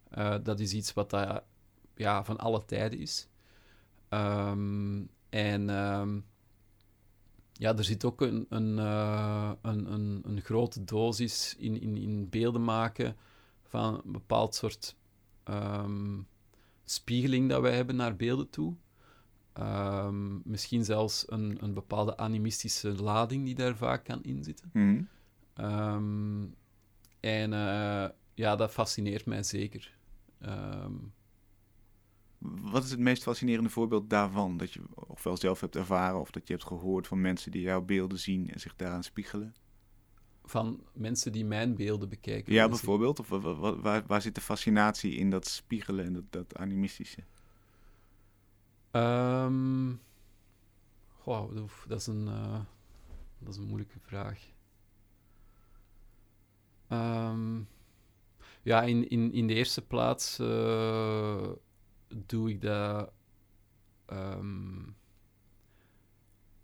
S2: eh, dat is iets wat dat, ja, van alle tijden is. Ehm, en ehm, ja, er zit ook een, een, eh, een, een, een grote dosis in, in, in beelden maken van een bepaald soort ehm, spiegeling dat wij hebben naar beelden toe. Misschien zelfs een, een bepaalde animistische lading die daar vaak kan inzitten. Ehm, En eh, ja, dat fascineert mij zeker. Ehm,
S1: Wat is het meest fascinerende voorbeeld daarvan? Dat je ofwel zelf hebt ervaren of dat je hebt gehoord van mensen die jouw beelden zien en zich daaraan spiegelen?
S2: van mensen die mijn beelden bekijken.
S1: Ja, bijvoorbeeld. Of wa- wa- wa- waar, waar zit de fascinatie in dat spiegelen en dat, dat animistische?
S2: Ehm, goh, oef, dat, is een, eh, dat is een moeilijke vraag. Ehm, ja, in, in, in de eerste plaats eh, doe ik dat. ehm,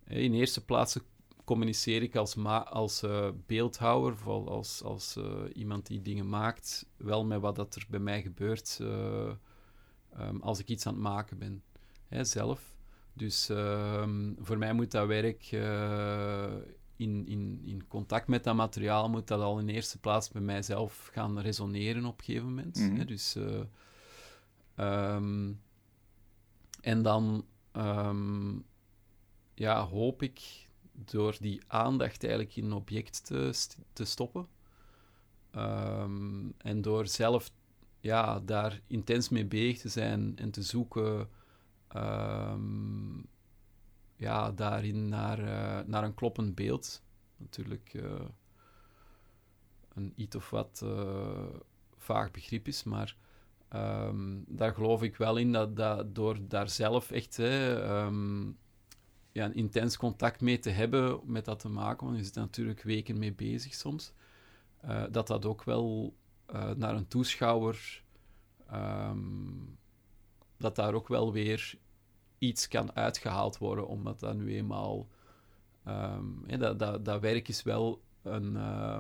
S2: in eerste plaats communiceer ik als, ma als eh, beeldhouwer, vooral als, als eh, iemand die dingen maakt, wel met wat dat er bij mij gebeurt eh, ehm, als ik iets aan het maken ben hè, zelf. Dus ehm, voor mij moet dat werk in, in, in contact met dat materiaal, moet dat al in eerste plaats bij mijzelf gaan resoneren op een gegeven moment.
S1: Mhm.
S2: hè. Dus, eh, ehm, en dan ehm, ja, hoop ik door die aandacht eigenlijk in een object te, te stoppen. ehm, en door zelf ja, daar intens mee bezig te zijn en te zoeken ja, daarin naar, eh, naar een kloppend beeld. Natuurlijk eh, een iets of wat eh, vaag begrip is, maar ehm, daar geloof ik wel in dat, dat door daar zelf echt hè, ehm, ja, een intens contact mee te hebben, met dat te maken, want je zit natuurlijk weken mee bezig soms, eh, dat dat ook wel eh, naar een toeschouwer, ehm, dat daar ook wel weer iets kan uitgehaald worden, omdat dat nu eenmaal, hè, dat, dat, dat werk is wel een, eh,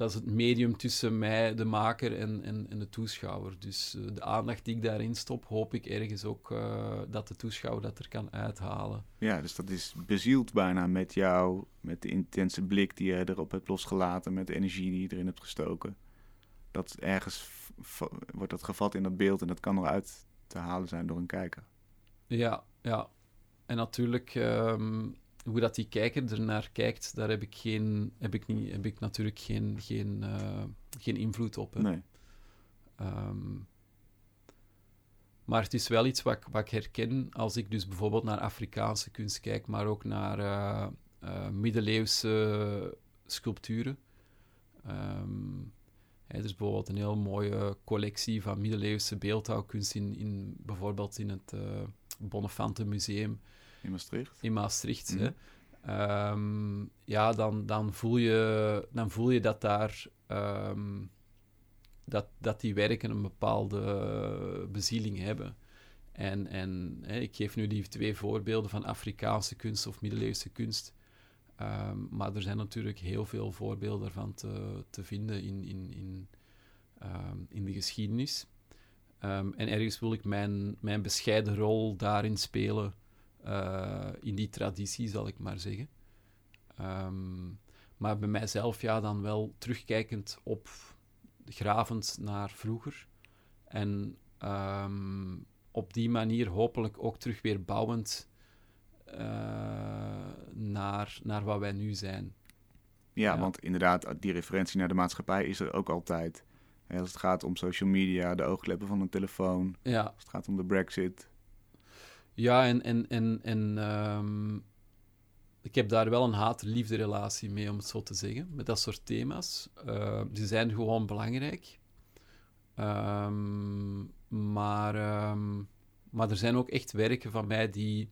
S2: dat is het medium tussen mij, de maker, en, en, en de toeschouwer. Dus eh, de aandacht die ik daarin stop, hoop ik ergens ook eh, dat de toeschouwer dat er kan uithalen.
S1: Ja, dus dat is bezield bijna met jou, met de intense blik die je erop hebt losgelaten, met de energie die je erin hebt gestoken. Dat ergens wordt dat gevat in dat beeld en dat kan eruit te halen zijn door een kijker.
S2: Ja, ja. En natuurlijk, ehm, hoe dat die kijker ernaar kijkt, daar heb ik, geen, heb ik, niet, heb ik natuurlijk geen, geen, eh, geen invloed op. Hè.
S1: Nee.
S2: Ehm, maar het is wel iets wat, ik- wat ik herken als ik dus bijvoorbeeld naar Afrikaanse kunst kijk, maar ook naar eh, eh, middeleeuwse sculpturen. Ehm, hè, er is bijvoorbeeld een heel mooie collectie van middeleeuwse beeldhouwkunst in, in bijvoorbeeld in het Bonnefante Museum
S1: In Maastricht.
S2: in Maastricht.
S1: Mhm.
S2: hè. Ehm, ja, dan, dan, voel je, dan voel je dat daar ehm, dat, dat die werken een bepaalde bezieling hebben. En, en hè, ik geef nu die twee voorbeelden van Afrikaanse kunst of middeleeuwse kunst. Ehm, maar er zijn natuurlijk heel veel voorbeelden daarvan te, te vinden in, in, in, in de geschiedenis. En ergens wil ik mijn, mijn bescheiden rol daarin spelen, eh, in die traditie, zal ik maar zeggen. Ehm, maar bij mijzelf, ja, dan wel terugkijkend op, gravend naar vroeger. En ehm, op die manier hopelijk ook terug weer bouwend eh, naar, naar wat wij nu zijn.
S1: Ja,
S2: Ja.
S1: want inderdaad, die referentie naar de maatschappij is er ook altijd. Als het gaat om social media, de oogkleppen van een telefoon,
S2: Ja,
S1: als het gaat om de brexit.
S2: Ja, en, en, en, en ehm, ik heb daar wel een haat-liefde relatie mee, om het zo te zeggen, met dat soort thema's. Eh, ze zijn gewoon belangrijk. Ehm, maar, maar er zijn ook echt werken van mij die,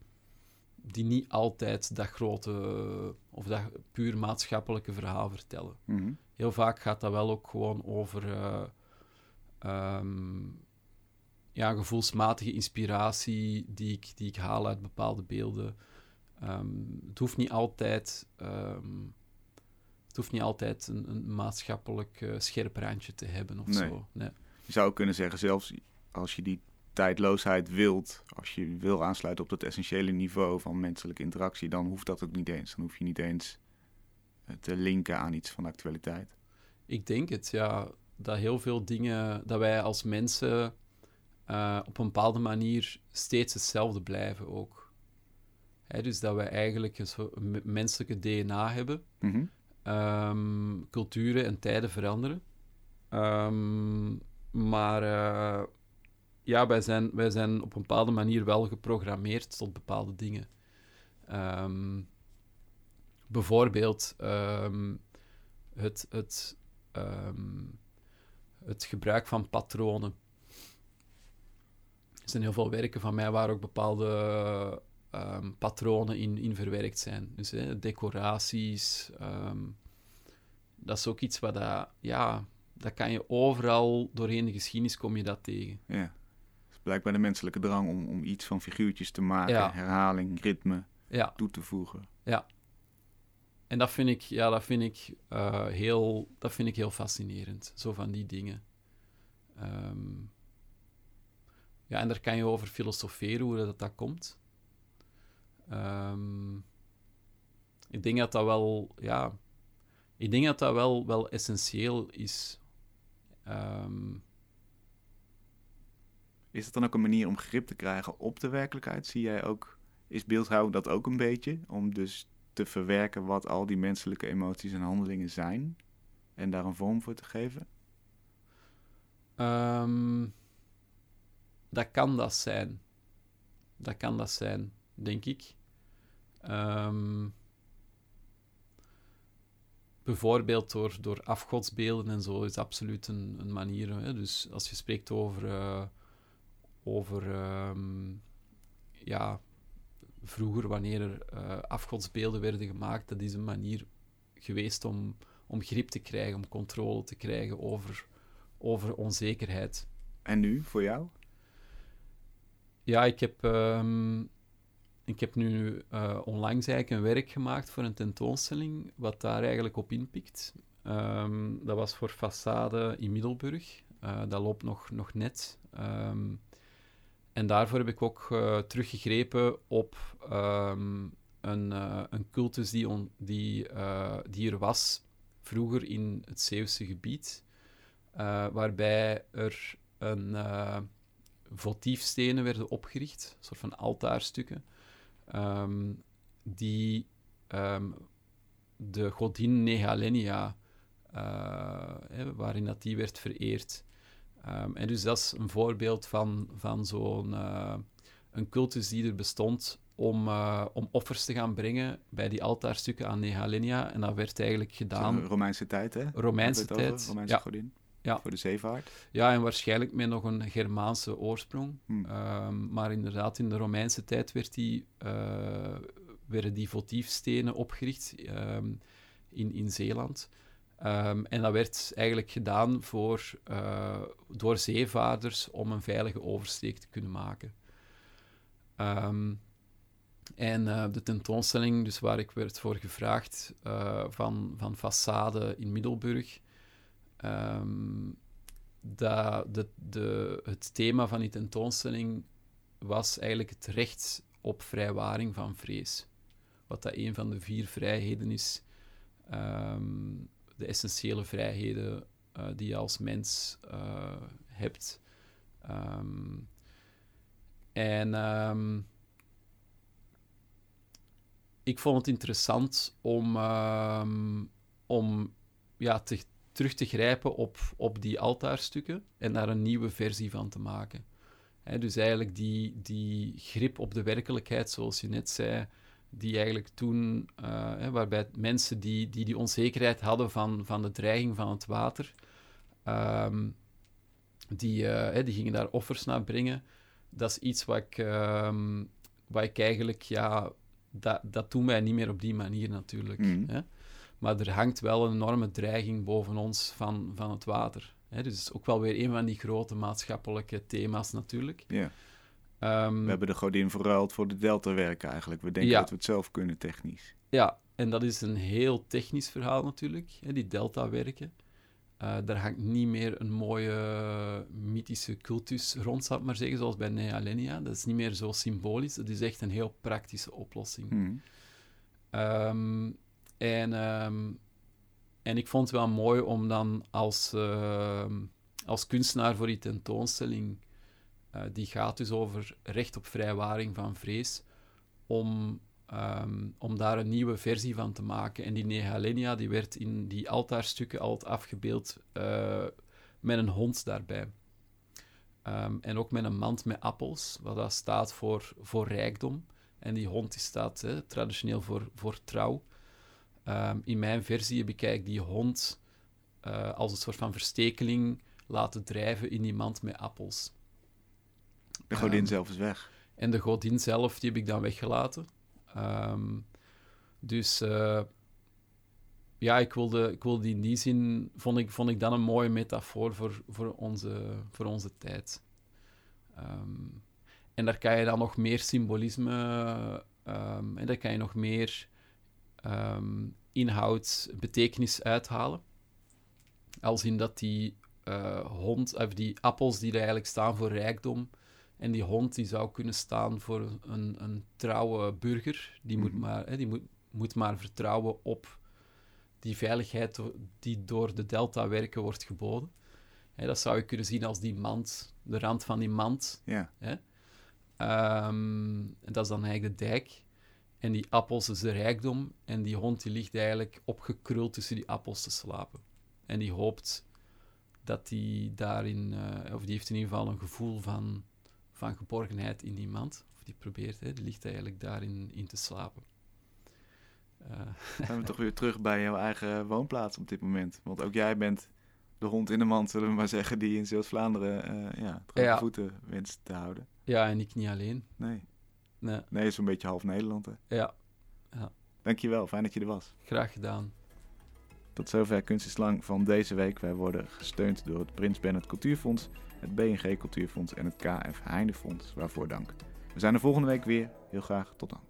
S2: die niet altijd dat grote of dat puur maatschappelijke verhaal vertellen
S1: Mhm.
S2: heel vaak gaat dat wel ook gewoon over eh, ja, gevoelsmatige inspiratie die ik, die ik haal uit bepaalde beelden. Ehm, het hoeft niet altijd, ehm, het hoeft niet altijd een, een maatschappelijk eh, scherp randje te hebben of
S1: Nee.
S2: zo. Nee.
S1: Je zou kunnen zeggen, zelfs als je die tijdloosheid wilt, als je wil aansluiten op dat essentiële niveau van menselijke interactie, dan hoeft dat ook niet eens. Dan hoef je niet eens eh, te linken aan iets van actualiteit.
S2: Ik denk het, ja. Dat heel veel dingen, dat wij als mensen eh, op een bepaalde manier steeds hetzelfde blijven ook. Hè, dus dat wij eigenlijk een soort menselijke DNA hebben,
S1: Mhm.
S2: Ehm, culturen en tijden veranderen. Ehm, maar eh, ja, wij zijn, wij zijn op een bepaalde manier wel geprogrammeerd tot bepaalde dingen. Ehm, bijvoorbeeld het, het, het gebruik van patronen. Er zijn heel veel werken van mij waar ook bepaalde patronen in, in verwerkt zijn. Dus hè, decoraties, dat is ook iets wat dat, ja, dat kan je overal doorheen de geschiedenis kom je dat tegen.
S1: Ja. is blijkbaar de menselijke drang om, om iets van figuurtjes te maken, herhaling, ritme ja. toe te voegen.
S2: Ja. En dat vind ik, ja, dat vind ik, uh, heel, dat vind ik heel fascinerend, zo van die dingen. Ehm, ja, en daar kan je over filosoferen hoe dat, dat komt. Um, ik denk dat dat wel, ja, ik denk dat dat wel, wel essentieel is. Ehm,
S1: is het dan ook een manier om grip te krijgen op de werkelijkheid? Zie jij ook, is beeldhouden dat ook een beetje? Om dus te verwerken wat al die menselijke emoties en handelingen zijn en daar een vorm voor te geven?
S2: Um, dat kan dat zijn. Dat kan dat zijn, denk ik. Um, bijvoorbeeld door, door afgodsbeelden en zo is absoluut een, een manier. Hè? Dus als je spreekt over, uh, over ehm, ja, vroeger wanneer er uh, afgodsbeelden werden gemaakt, dat is een manier geweest om, om grip te krijgen, om controle te krijgen over, over onzekerheid.
S1: En nu, voor jou?
S2: Ja, ik heb um, ik heb nu uh, onlangs eigenlijk een werk gemaakt voor een tentoonstelling, wat daar eigenlijk op inpikt. Ehm, dat was voor Façade in Middelburg. Uh, dat loopt nog, nog net. Ehm, en daarvoor heb ik ook uh, teruggegrepen op een, een cultus die, on, die, die er was vroeger in het Zeeuwse gebied, waarbij er een votiefstenen werden opgericht, een soort van altaarstukken, Ehm, die um, de godin Nehalenia, uh, waarin dat die werd vereerd. Um, en dus dat is een voorbeeld van, van zo'n uh, een cultus die er bestond om, uh, om offers te gaan brengen bij die altaarstukken aan Nehalenia. En dat werd eigenlijk gedaan...
S1: Romeinse tijd, hè?
S2: Romeinse tijd.
S1: Romeinse ja. godin. Ja. Voor de zeevaart.
S2: Ja, en waarschijnlijk met nog een Germaanse oorsprong. Hmm. Ehm, maar inderdaad, in de Romeinse tijd werd die, uh, werden die votiefstenen opgericht ehm, in, in Zeeland. Ehm, en dat werd eigenlijk gedaan voor, uh, door zeevaarders om een veilige oversteek te kunnen maken. en uh, de tentoonstelling, dus waar ik werd voor gevraagd, van, van Façade in Middelburg, Um, dat de, het thema van die tentoonstelling was eigenlijk het recht op vrijwaring van vrees. Wat dat een van de vier vrijheden is, um, de essentiële vrijheden uh, die je als mens uh, hebt. Um, en ik vond het interessant om, om ja, te, terug te grijpen op, op die altaarstukken en daar een nieuwe versie van te maken. dus eigenlijk die, die grip op de werkelijkheid, zoals je net zei, die eigenlijk toen, uh, waarbij mensen die, die die onzekerheid hadden van, van de dreiging van het water, um, die, uh, die gingen daar offers naar brengen. Dat is iets wat ik, um, wat ik eigenlijk, ja, dat, dat doen wij niet meer op die manier natuurlijk. Mm. Maar er hangt wel een enorme dreiging boven ons van, van het water. Hè? Dus ook wel weer een van die grote maatschappelijke thema's natuurlijk.
S1: Ja. Um, we hebben de godin verruild voor de deltawerken eigenlijk. We denken dat we het zelf kunnen technisch.
S2: Ja, en dat is een heel technisch verhaal natuurlijk, hè, die deltawerken. Uh, daar hangt niet meer een mooie mythische cultus rond, zal ik maar zeggen, zoals bij Nealenia. Dat is niet meer zo symbolisch. Dat is echt een heel praktische oplossing. Hmm. Um, en, ehm, en ik vond het wel mooi om dan als, ehm, als kunstenaar voor die tentoonstelling, uh, die gaat dus over recht op vrijwaring van vrees, om ehm, om daar een nieuwe versie van te maken. En die Nehalenia die werd in die altaarstukken altijd afgebeeld uh, met een hond daarbij. En ook met een mand met appels, wat dat staat voor, voor rijkdom. En die hond die staat hè, traditioneel voor, voor trouw. Um, in mijn versie heb ik eigenlijk die hond uh, als een soort van verstekeling laten drijven in die mand met appels.
S1: De godin um, zelf is weg.
S2: En de godin zelf, die heb ik dan weggelaten. Um, dus uh, ja, ik wilde, ik wilde in die zin, vond ik, vond ik dan een mooie metafoor voor, voor, onze, voor onze tijd. Um, en daar kan je dan nog meer symbolisme, en daar kan je nog meer um, inhoud, betekenis uithalen. Als in dat die uh, hond, of die appels die er eigenlijk staan voor rijkdom, en die hond die zou kunnen staan voor een, een trouwe burger. Die, moet, maar, hè, die moet, moet maar vertrouwen op die veiligheid die door de delta werken wordt geboden. Hè, dat zou je kunnen zien als die mand, de rand van die mand.
S1: Ja.
S2: Hè? Um, en dat is dan eigenlijk de dijk. En die appels is de rijkdom. En die hond die ligt eigenlijk opgekruld tussen die appels te slapen. En die hoopt dat die daarin, uh, of die heeft in ieder geval een gevoel van, van geborgenheid in die mand. Of die probeert, hè, die ligt eigenlijk daarin in te slapen.
S1: Uh. Zijn we toch weer terug bij jouw eigen woonplaats op dit moment? Want ook jij bent de hond in de mand, zullen we maar zeggen, die in Zeeuws-Vlaanderen uh, ja, ja. voeten wenst te houden.
S2: Ja, en ik niet alleen.
S1: Nee.
S2: Nee,
S1: nee zo'n beetje half Nederland, hè?
S2: Ja. ja.
S1: Dankjewel, fijn dat je er was.
S2: Graag gedaan.
S1: Tot zover Kunst is Lang van deze week. Wij worden gesteund door het Prins Bernhard Cultuurfonds, het BNG Cultuurfonds en het KF Heinefonds. Waarvoor dank. We zijn er volgende week weer. Heel graag tot dan.